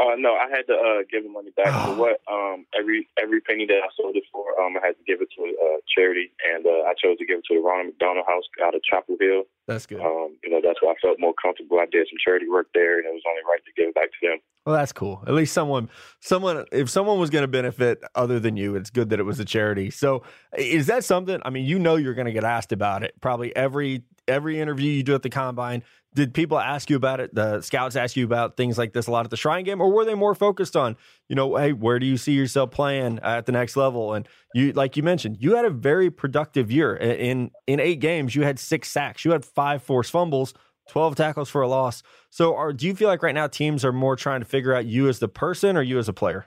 Uh, no, I had to uh, give the money back for what um, every every penny that I sold it for. Um, I had to give it to a uh, charity, and uh, I chose to give it to the Ronald McDonald House out of Chapel Hill. That's good. Um, you know, that's where I felt more comfortable. I did some charity work there, and it was only right to give it back to them. Well, that's cool. At least someone, someone, if someone was going to benefit other than you, it's good that it was a charity. So, is that something? I mean, you know, you're going to get asked about it probably every every interview you do at the combine did people ask you about it? The scouts ask you about things like this a lot at the Shrine Game, or were they more focused on, you know, hey, where do you see yourself playing at the next level? And you, like you mentioned, you had a very productive year. In in eight games, you had six sacks, you had five forced fumbles, twelve tackles for a loss. So, are, do you feel like right now teams are more trying to figure out you as the person or you as a player?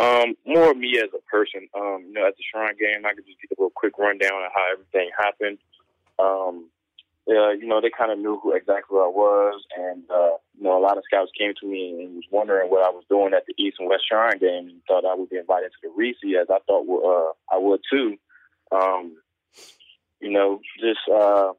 Um, more of me as a person. Um, you know, at the Shrine Game, I could just give a little quick rundown on how everything happened. Um, uh, you know, they kind of knew who exactly I was, and uh, you know, a lot of scouts came to me and was wondering what I was doing at the East and West Shrine game, and thought I would be invited to the Reese, as I thought uh, I would too. Um, you know, just uh,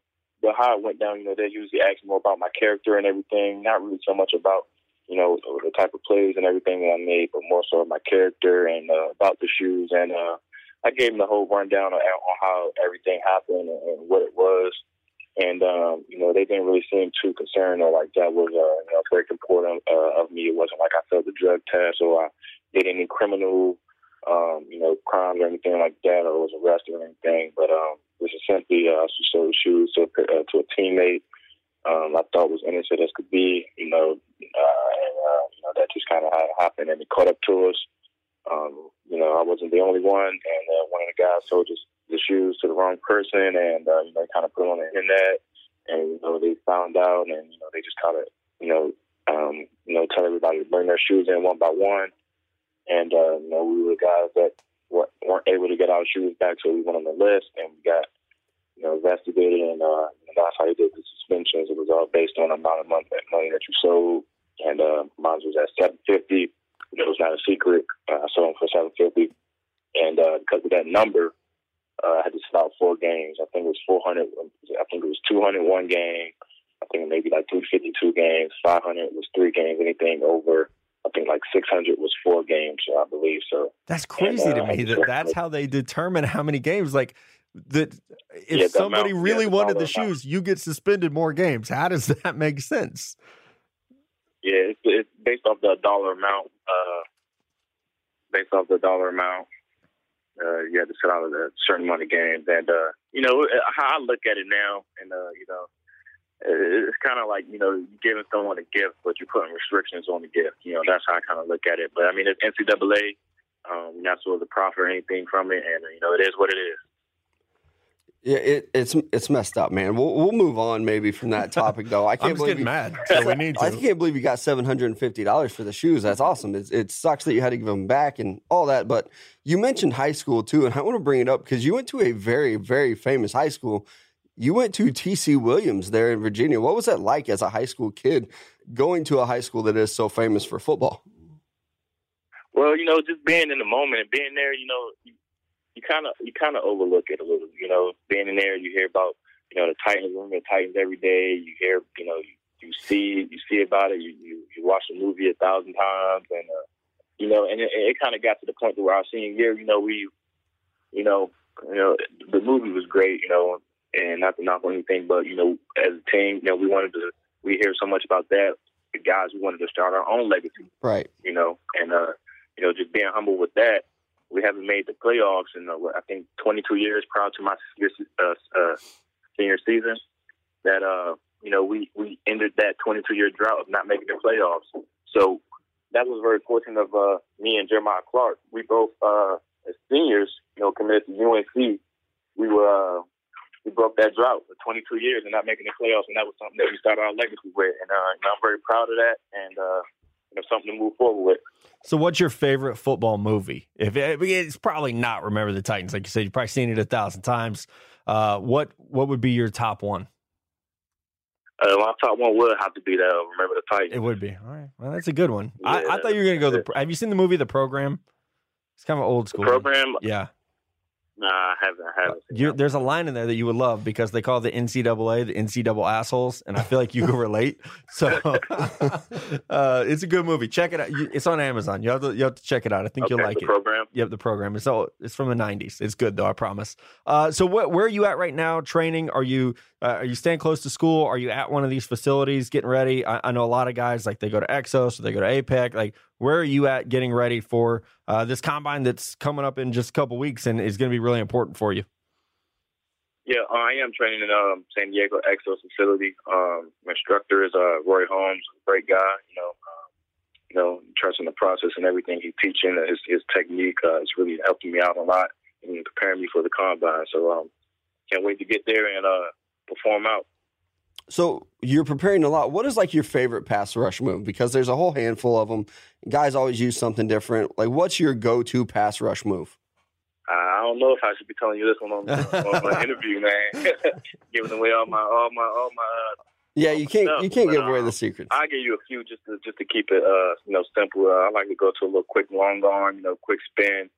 the how it went down. You know, they usually ask more about my character and everything, not really so much about you know the type of plays and everything that I made, but more so my character and uh, about the shoes. And uh, I gave them the whole rundown on, on how everything happened and what it was and um, you know they didn't really seem too concerned or like that was uh, you know very important uh, of me. It wasn't like I failed the drug test or I did any criminal um, you know crimes or anything like that or was arrested or anything. But um, this is simply uh, to show shoes to uh, to a teammate. Um, I thought was innocent as could be, you know, uh, and uh, you know that just kind of happened and it caught up to us. Um, you know, I wasn't the only one, and uh, one of the guys told us the shoes to the wrong person, and uh, you know, kind of put them on the internet, and you know, they found out, and you know, they just kind of, you know, um, you know, tell everybody to bring their shoes in one by one, and uh, you know, we were guys that weren't able to get our shoes back, so we went on the list, and we got, you know, investigated, and, uh, that's how they did the suspensions. It was all based on the amount of money, money that you sold, and uh, mine was at seven fifty. It was not a secret. Uh, I sold them for seven fifty, and uh, because of that number, uh, I had to sit out four games. I think it was 400. I think it was 201 game. I think maybe like 352 games. 500 was three games. Anything over, I think like 600 was four games. I believe so. That's crazy And, to uh, me that that's how they determine how many games. Like that, if Yeah, somebody amount- yeah, really the wanted the dollar amount. shoes, you get suspended more games. How does that make sense? Yeah, it's, it's based off the dollar amount. Uh, based off the dollar amount, uh, you had to sit out a certain amount of games, and uh, you know uh, how I look at it now, and uh, you know, it's kind of like you know giving someone a gift, but you're putting restrictions on the gift. You know, that's how I kind of look at it. But I mean, it's NCAA. Um, you're not supposed to profit or anything from it, and you know, it is what it is. Yeah, it, it's it's messed up, man. We'll we'll move on maybe from that topic though. I I'm can't just believe getting you, mad. So we need I can't believe you got seven hundred and fifty dollars for the shoes. That's awesome. It, it sucks that you had to give them back and all that. But you mentioned high school too, and I want to bring it up because you went to a very very famous high school. You went to TC Williams there in Virginia. What was that like as a high school kid going to a high school that is so famous for football? Well, you know, just being in the moment and being there, you know, you, kind of you kind of overlook it a little. You know, being in there, you hear about you know the Titans, room the Titans every day. You hear, you know, you, you see you see about it. You you, you watch the movie a thousand times, and uh, you know, and it, it kind of got to the point where our senior year, you know, we, you know, you know, the movie was great, you know, and not to knock on anything, but you know, as a team, you know, we wanted to. We hear so much about that. The guys, we wanted to start our own legacy Right. you know, and uh, you know, just being humble with that. We haven't made the playoffs in uh, I think 22 years prior to my senior, uh, uh, senior season. That uh, you know, we we ended that 22 year drought of not making the playoffs. So that was very fortunate of uh, me and Jeremiah Clark. We both uh, as seniors, you know, committed to UNC. We were uh, we broke that drought for 22 years and not making the playoffs, and that was something that we started our legacy with. And uh, you know, I'm very proud of that, and uh, you know, something to move forward with. So, what's your favorite football movie? If it, it's probably not Remember the Titans, like you said, you've probably seen it a thousand times. Uh, what what would be your top one? Uh, my top one would have to be that. Uh, Remember the Titans. It would be. All right. Well, that's a good one. I, I thought you were going to go. The, have you seen the movie The Program? It's kind of old The school. program? Yeah. Nah, I haven't. I haven't. You, that. there's a line in there that you would love because they call the NCAA the NCAA assholes, and I feel like you can relate. So uh, it's a good movie. Check it out. You- It's on Amazon. You have to you have to check it out. I think okay, you'll like it. program. Yep, the program. It's all it's from the '90s. It's good though, I promise. Uh, so, wh- where are you at right now? Training? Are you uh, are you staying close to school? Are you at one of these facilities getting ready? I, I know a lot of guys like they go to Exos or they go to APEC. Like, where are you at getting ready for uh, this combine that's coming up in just a couple weeks and is going to be really important for you? Yeah, uh, I am training in um, San Diego Exos facility. Um, my instructor is uh, Roy Holmes, great guy. You know, um, you know, trusting the process and everything he's teaching. His, his technique uh, is really helping me out a lot and preparing me for the combine. So, um, can't wait to get there and uh, perform out. So you're preparing a lot. What is like your favorite pass rush move? Because there's a whole handful of them. Guys always use something different. Like, what's your go-to pass rush move? I don't know if I should be telling you this one on, on my interview, man. Giving away all my all my all my. Uh, Yeah, you can't No, you can't but, give away um, the secrets. I'll give you a few just to just to keep it uh you know simple. Uh, I like to go to a little quick long arm, you know, quick spin,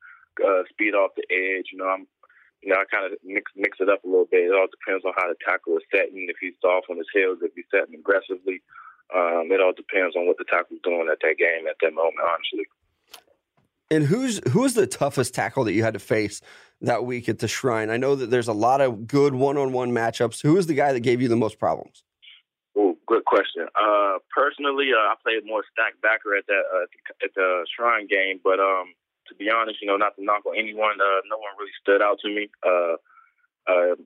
uh, speed off the edge. You know, I'm you know I kind of mix mix it up a little bit. It all depends on how the tackle is setting. If he's soft on his heels, if he's setting aggressively. Um, it all depends on what the tackle's doing at that game at that moment. Honestly. And who's who's the toughest tackle that you had to face that week at the Shrine? I know that there's a lot of good one-on-one matchups. Who is the guy that gave you the most problems? Oh, good question. Uh, personally, uh, I played more stacked backer at that uh, at the Shrine game, but um, to be honest, you know, not to knock on anyone, uh, no one really stood out to me. Uh, uh,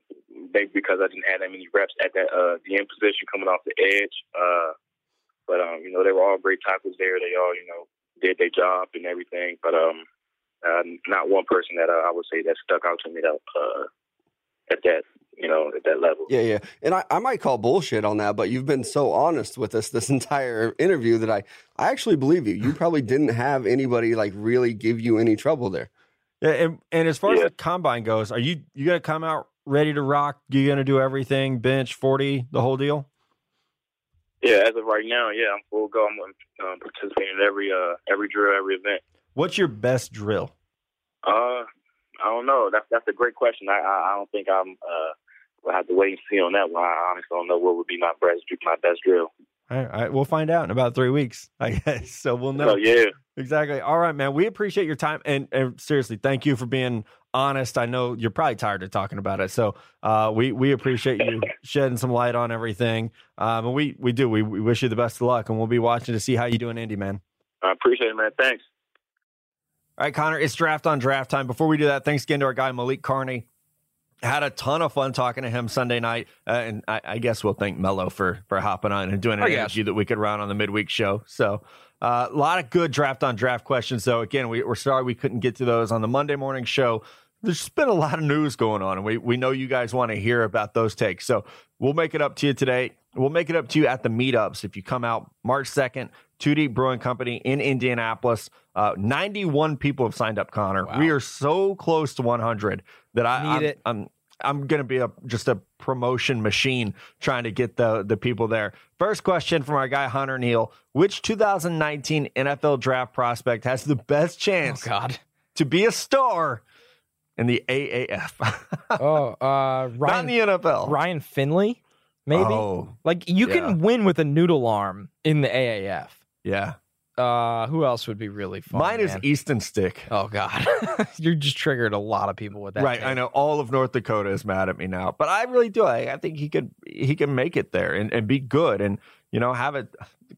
maybe because I didn't have that many reps at that uh, end position coming off the edge. Uh, but um, you know, they were all great tackles there. They all, you know, did their job and everything. But um, uh, not one person that uh, I would say that stuck out to me that uh, at that, you know, at that level. Yeah, yeah. And I, I might call bullshit on that, but you've been so honest with us this entire interview that I, I actually believe you. You probably didn't have anybody like really give you any trouble there. Yeah, and, and as far as the combine goes, are you you gonna come out ready to rock? You gonna do everything, bench, forty, the whole deal? Yeah, as of right now, yeah, I'm full go. I'm um, participating in every uh every drill, every event. What's your best drill? Uh, I don't know. That's that's a great question. I I, I don't think I'm uh we'll have to wait and see on that one. I honestly don't know what would be my best my best drill. All right, we'll find out in about three weeks, I guess. So we'll know. Oh yeah, exactly. All right, man. We appreciate your time, and, and seriously, thank you for being honest. I know you're probably tired of talking about it, so uh, we we appreciate you shedding some light on everything. Um, and we we do. We, we wish you the best of luck, and we'll be watching to see how you do in Indy, man. I appreciate it, man. Thanks. All right, Connor. It's draft on draft time. Before we do that, thanks again to our guy Malik Carney had a ton of fun talking to him Sunday night, uh, and I, I, guess we'll thank Mello for for hopping on and doing an oh, interview that we could run on the midweek show. So uh, a lot of good draft on draft questions. So again, we, we're sorry we couldn't get to those on the Monday morning show. There's been a lot of news going on, and we we know you guys want to hear about those takes. So we'll make it up to you today. We'll make it up to you at the meetups if you come out March second. 2 Deep Brewing Company in Indianapolis. Uh, 91 people have signed up, Connor. Wow. We are so close to 100 that I, Need I'm, it. I'm I'm going to be a just a promotion machine trying to get the the people there. First question from our guy Hunter Neal: Which 2019 NFL draft prospect has the best chance oh, God. to be a star in the AAF? oh, uh, Ryan, not in the NFL. Ryan Finley, maybe. Oh, like you yeah. can win with a noodle arm in the AAF. Yeah. Uh, who else would be really fun? Mine man? is Easton Stick. Oh God, you just triggered a lot of people with that. Right, I know all of North Dakota is mad at me now, but I really do. I, I think he could he can make it there and, and be good, and you know have a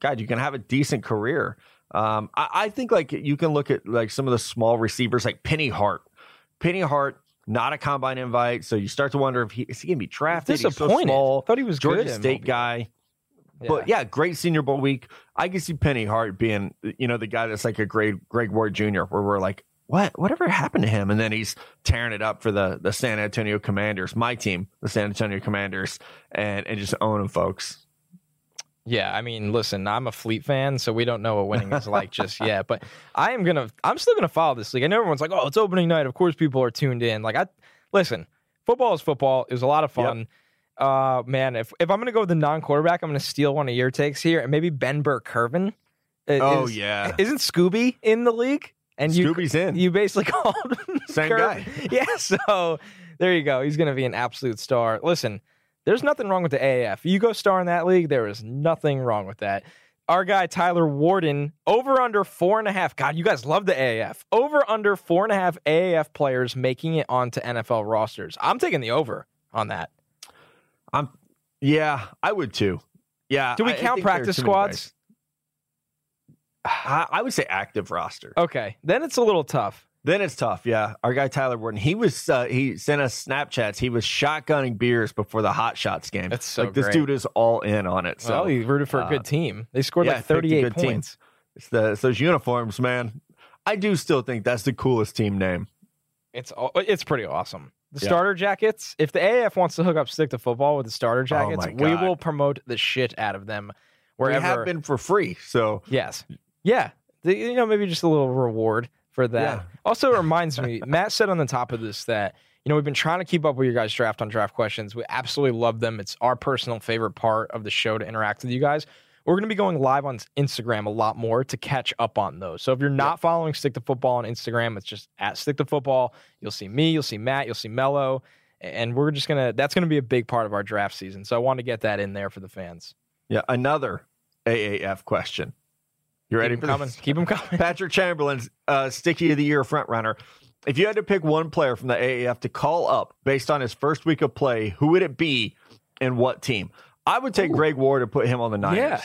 God, you can have a decent career. Um, I, I think like you can look at like some of the small receivers like Penny Hart. Penny Hart, not a combine invite, so you start to wonder if he is he gonna be drafted. Disappointed. He's so small. Thought he was Georgia good State guy. But yeah, great Senior Bowl week. I can see Penny Hart being, you know, the guy that's like a great Greg Ward Jr., where we're like, what, whatever happened to him? And then he's tearing it up for the the San Antonio Commanders, my team, the San Antonio Commanders, and and just owning folks. Yeah, I mean, listen, I'm a Fleet fan, so we don't know what winning is like just yet. But I am gonna, I'm still gonna follow this league. I know everyone's like, oh, it's opening night. Of course, people are tuned in. Like, I listen, football is football. It was a lot of fun. Yep. Uh, man, if if I'm gonna go with the non-quarterback, I'm gonna steal one of your takes here, and maybe Ben Burr-Kirven. Oh yeah, isn't Scooby in the league? And Scooby's you, in. You basically called him same guy. Yeah, so there you go. He's gonna be an absolute star. Listen, there's nothing wrong with the AAF. You go star in that league, there is nothing wrong with that. Our guy Tyler Warden, over under four and a half. God, you guys love the AAF. Over under four and a half AAF players making it onto NFL rosters. I'm taking the over on that. I'm yeah, I would too. Yeah. Do we I, count I practice squads? I, I, would say active roster. Okay, then it's a little tough. Then it's tough. Yeah, our guy Tyler Warden, he was uh, he sent us Snapchats. He was shotgunning beers before the Hot Shots game. That's so like this great. dude is all in on it. So well, he rooted for a good uh, team. They scored yeah, like 38 points. Team. It's the it's those uniforms, man. I do still think that's the coolest team name. It's it's pretty awesome. The yeah. starter jackets. If the AAF wants to hook up stick to football with the starter oh jackets, oh we will promote the shit out of them. Wherever we have been for free. So yes, yeah, the, you know maybe just a little reward for that. Yeah. Also, it reminds me. Matt said on the top of this that you know we've been trying to keep up with your guys' draft on draft questions. We absolutely love them. It's our personal favorite part of the show to interact with you guys. We're going to be going live on Instagram a lot more to catch up on those. So if you're not following Stick to Football on Instagram, it's just at Stick to Football. You'll see me, you'll see Matt, you'll see Mello, and we're just gonna. That's gonna be a big part of our draft season. So I want to get that in there for the fans. Yeah, another AAF question. You ready Keep for coming? Keep them coming. Patrick Chamberlain's uh, Sticky of the Year front runner. If you had to pick one player from the AAF to call up based on his first week of play, who would it be and what team? I would take Ooh. Greg Ward and put him on the Niners yeah.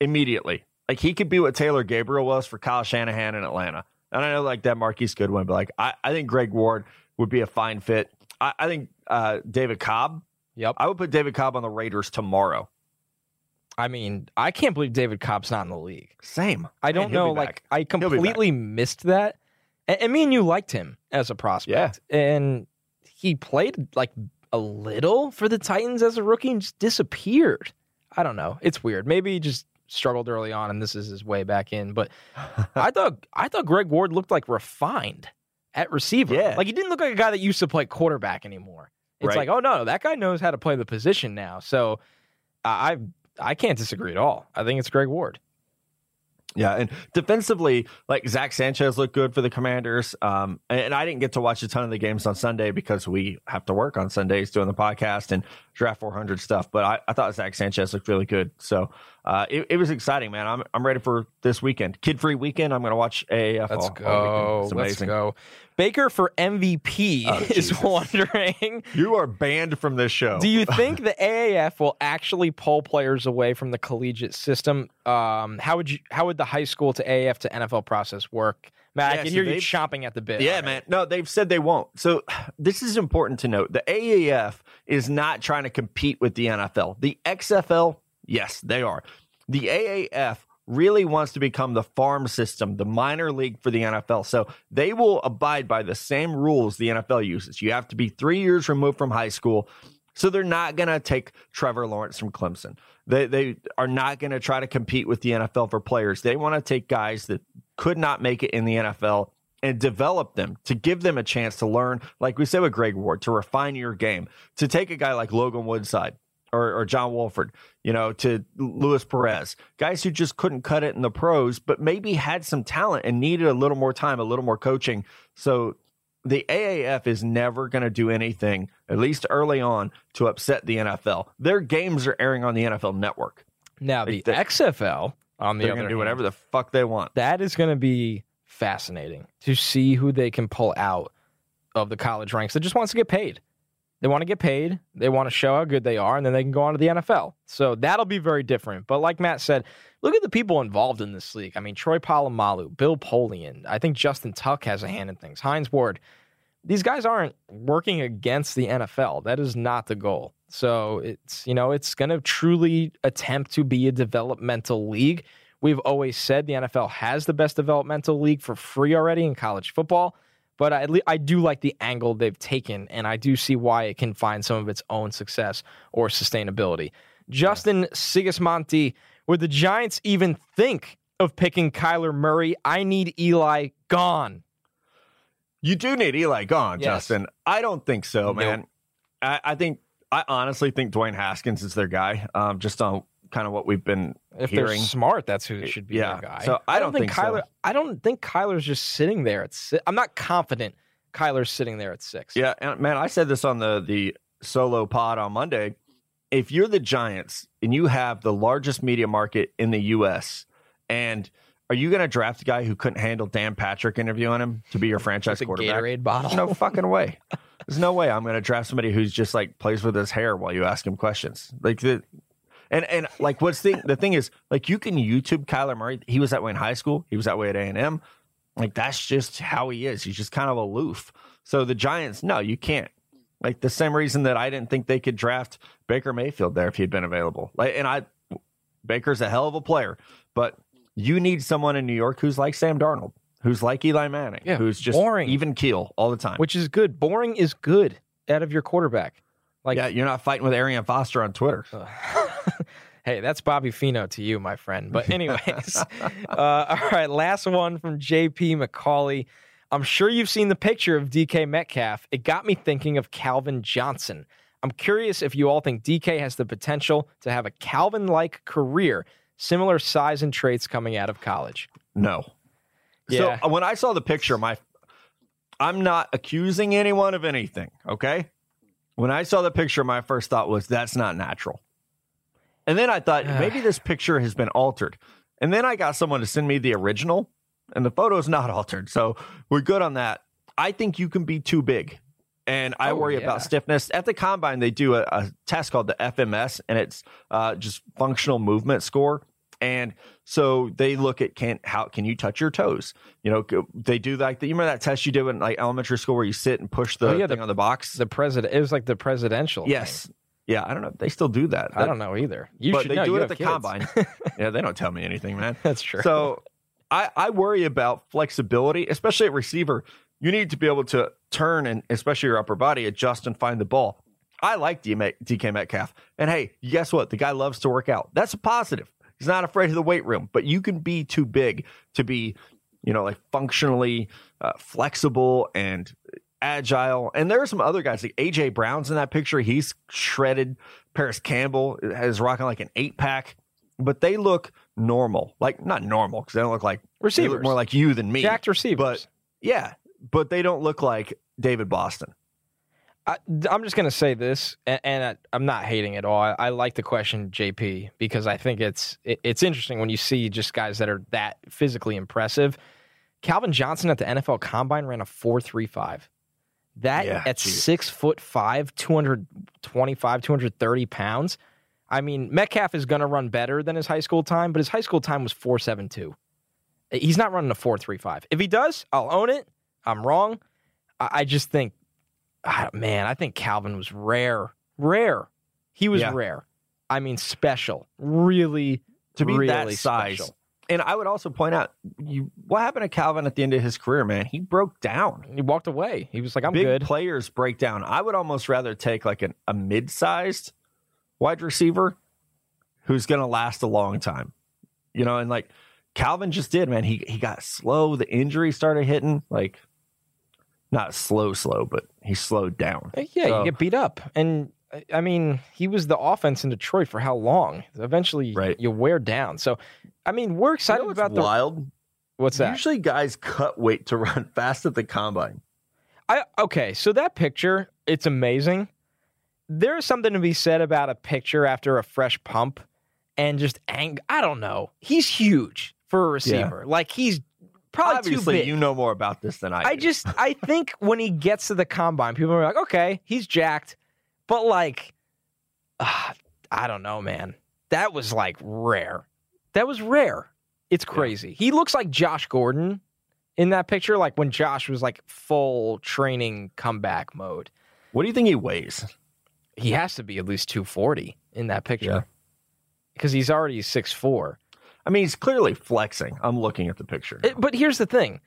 immediately. Like he could be what Taylor Gabriel was for Kyle Shanahan in Atlanta. And I know like that Marquise Goodwin, but like I, I think Greg Ward would be a fine fit. I, I think uh, David Cobb. Yep. I would put David Cobb on the Raiders tomorrow. I mean, I can't believe David Cobb's not in the league. Same. I don't know. Like, I completely missed that. And, and, me and you liked him as a prospect. Yeah. And he played like a little for the Titans as a rookie and just disappeared. I don't know. It's weird. Maybe he just struggled early on and this is his way back in. But I thought I thought Greg Ward looked like refined at receiver. Yeah. Like he didn't look like a guy that used to play quarterback anymore. It's right. like, oh no, that guy knows how to play the position now. So uh, I I can't disagree at all. I think it's Greg Ward. Yeah, and defensively, like Zach Sanchez looked good for the Commanders. Um, and I didn't get to watch a ton of the games on Sunday because we have to work on Sundays doing the podcast and draft 400 stuff. But I, I thought Zach Sanchez looked really good. So uh, it, it, was exciting, man. I'm I'm ready for this weekend, kid free weekend. I'm going to watch AAF. Let's go. Let's go. Baker for MVP oh, is wondering. You are banned from this show. Do you think the AAF will actually pull players away from the collegiate system? Um, how would you? How would the high school to AAF to NFL process work? Matt, yeah, I can so hear you chomping at the bit. Yeah, man. No, they've said they won't. So this is important to note. The AAF is not trying to compete with the NFL. The XFL, yes, they are. The AAF really wants to become the farm system, the minor league for the NFL. So they will abide by the same rules the NFL uses. You have to be three years removed from high school. So they're not going to take Trevor Lawrence from Clemson. They, they are not going to try to compete with the NFL for players. They want to take guys that could not make it in the NFL and develop them to give them a chance to learn, like we said with Greg Ward, to refine your game, to take a guy like Logan Woodside or, or John Wolford, you know, to Luis Perez, guys who just couldn't cut it in the pros, but maybe had some talent and needed a little more time, a little more coaching. So the AAF is never going to do anything, at least early on, to upset the NFL. Their games are airing on the NFL network. Now, the they, XFL, on the they're going to do whatever the fuck they want. That is going to be fascinating to see who they can pull out of the college ranks that just wants to get paid. They want to get paid. They want to show how good they are, and then they can go on to the NFL. So that'll be very different. But like Matt said, look at the people involved in this league. I mean, Troy Polamalu, Bill Polian. I think Justin Tuck has a hand in things. Hines Ward. These guys aren't working against the NFL. That is not the goal. So it's you know it's going to truly attempt to be a developmental league. We've always said the NFL has the best developmental league for free already in college football. But I, I do like the angle they've taken, and I do see why it can find some of its own success or sustainability. Justin Sigismonti, would the Giants even think of picking Kyler Murray? I need Eli gone. You do need Eli gone, yes. Justin. I don't think so, man. Nope. I, I, think I honestly think Dwayne Haskins is their guy. Um, just on kind of what we've been if hearing. they're smart, that's who should be yeah. their guy. So I, I don't, don't, think, Kyler. So. I don't think Kyler's just sitting there at. Si- I'm not confident Kyler's sitting there at six. Yeah, and man, I said this on the the solo pod on Monday. If you're the Giants and you have the largest media market in the U.S. and are you going to draft a guy who couldn't handle Dan Patrick interviewing him to be your franchise quarterback? Gatorade bottle? No fucking way. There's no way I'm going to draft somebody who's just like plays with his hair while you ask him questions. Like the and and like what's the the thing is like you can YouTube Kyler Murray. He was that way in high school. He was that way at A and M. Like that's just how he is. He's just kind of aloof. So the Giants, no, you can't. Like the same reason that I didn't think they could draft Baker Mayfield there if he'd been available. Like and I Baker's a hell of a player, but you need someone in New York who's like Sam Darnold, who's like Eli Manning, yeah, who's just boring. even keel all the time. Which is good. Boring is good out of your quarterback. Like Yeah, you're not fighting with Arian Foster on Twitter. hey, that's Bobby Fino to you, my friend. But anyways, uh, all right, last one from JP McCauley. I'm sure you've seen the picture of DK Metcalf. It got me thinking of Calvin Johnson. I'm curious if you all think DK has the potential to have a Calvin like career, similar size and traits coming out of college. No. Yeah. So uh, when I saw the picture, my I'm not accusing anyone of anything, okay? When I saw the picture, my first thought was that's not natural. And then I thought maybe this picture has been altered. And then I got someone to send me the original, and the photo is not altered. So we're good on that. I think you can be too big. And I oh, worry yeah. about stiffness. At the combine, they do a, a test called the FMS, and it's uh, just functional movement score. And so they look at can how can you touch your toes? You know, they do like the, you remember that test you did in like elementary school where you sit and push the oh, yeah, thing the, on the box. The president, it was like the presidential. Yes, thing. yeah. I don't know. They still do that. I don't know either. You but should they know. do it at the kids. combine. yeah, they don't tell me anything, man. That's true. So I I worry about flexibility, especially at receiver. You need to be able to turn and especially your upper body adjust and find the ball. I like DK Metcalf. And hey, guess what? The guy loves to work out. That's a positive. He's not afraid of the weight room, but you can be too big to be, you know, like functionally uh, flexible and agile. And there are some other guys like AJ Brown's in that picture. He's shredded. Parris Campbell is rocking like an eight pack. but they look normal. Like not normal because they don't look like they Receivers. look more like you than me. Jacked receivers. But yeah, but they don't look like David Boston. I, I'm just going to say this, and, and I, I'm not hating at all. I, I like the question, JP, because I think it's it, it's interesting when you see just guys that are that physically impressive. Calvin Johnson at the NFL Combine ran a four three five. That Yeah, at geez. six foot five, 225, 230 pounds. I mean, Metcalf is going to run better than his high school time, but his high school time was 472. He's not running a 435. If he does, I'll own it. I'm wrong. I, I just think, man, I think Calvin was rare. Rare. He was Yeah. rare. I mean, special. Really, To be really that size. special. And I would also point out, you what happened to Calvin at the end of his career, man? He broke down. He walked away. He was like, I'm Big good. players break down. I would almost rather take like an, a mid-sized wide receiver who's going to last a long time. You know, and like Calvin just did, man. He he got slow. The injury started hitting like not slow, slow, but he slowed down. Uh, Yeah, So- you get beat up. And I- I mean, he was the offense in Detroit for how long? Eventually, Right. you wear down. So, I mean, we're excited You know about the. wild. What's that? Usually, guys cut weight to run fast at the combine. I okay, so that picture, it's amazing. There's something to be said about a picture after a fresh pump and just ang- I don't know. He's huge for a receiver. Like he's probably too Obviously, big. you know more about this than I. Do. I do. just I think when he gets to the combine, people are like, okay, he's jacked, but like, ah, I don't know, man. That was like rare. That was rare. It's crazy. He looks like Josh Gordon in that picture, like when Josh was like full training comeback mode. What do you think he weighs? He has to be at least 240 in that picture. Because he's already 6'4. I mean, he's clearly flexing. I'm looking at the picture. It- but here's the thing.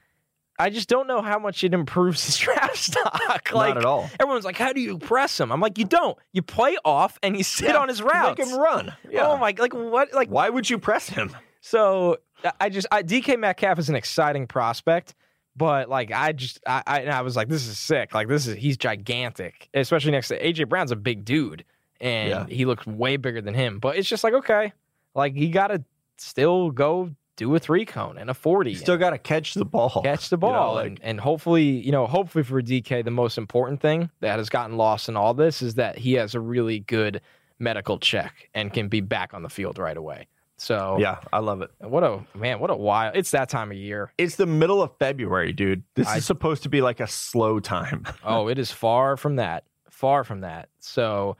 I just don't know how much it improves his draft stock. Like Not at all. everyone's like, "How do you press him?" I'm like, "You don't. You play off and you sit Yeah, on his routes." Make him run. Yeah. Oh my! Like what? Like Why would you press him? so? I just I, DK Metcalf is an exciting prospect, but like I just I, I I was like, "This is sick." Like this is he's gigantic, especially next to AJ Brown's a big dude, and Yeah. he looks way bigger than him. But it's just like okay, like you got to still go do a three cone and a forty. You still got to catch the ball. catch the You know, ball like- and, and hopefully you know hopefully for dk the most important thing that has gotten lost in all this is that he has a really good medical check and can be back on the field right away so yeah, I love it. what a man what a wild it's that time of year It's the middle of February, dude. This I- is supposed to be like a slow time. oh it is far from that far from that so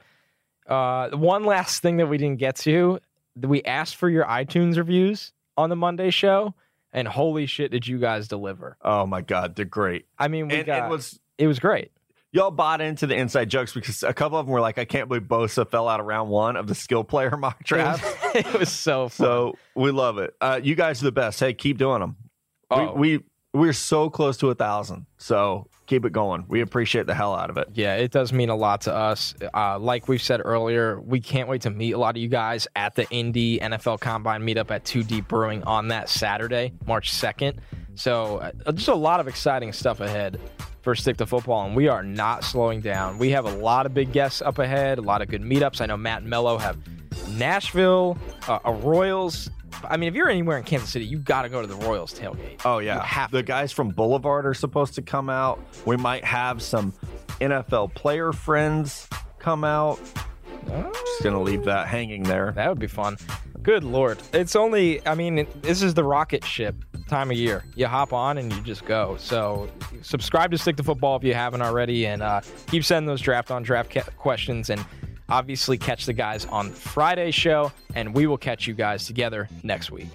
uh one last thing that we didn't get to we asked for your itunes reviews on the monday show and holy shit did you guys deliver Oh my god, they're great. i mean we And got it was it was great y'all bought into the inside jokes because a couple of them were like, "I can't believe Bosa fell out of round one of the skill player mock it draft." was, it was so fun. So we love it. Uh, you guys are the best. Hey, keep doing them. Oh. We, we we're so close to a thousand. So keep it going. We appreciate the hell out of it. Yeah, it does mean a lot to us. Uh, like we've said earlier, we can't wait to meet a lot of you guys at the Indy NFL Combine meetup at 2 Deep Brewing on that Saturday, March 2nd. So, uh, just a lot of exciting stuff ahead for Stick to Football, and we are not slowing down. We have a lot of big guests up ahead, a lot of good meetups. I know Matt and Mello have Nashville, uh, a Royals. I mean, if you're anywhere in Kansas City, you got to go to the Royals tailgate. Oh You yeah, have the to. guys from Boulevard are supposed to come out. We might have some NFL player friends come out. Just gonna leave that hanging there. That would be fun. Good lord. It's only, I mean, this is the rocket ship time of year. You hop on and you just go. So subscribe to Stick to Football if you haven't already and uh, keep sending those draft on draft questions and obviously catch the guys on Friday's show. And we will catch you guys together next week.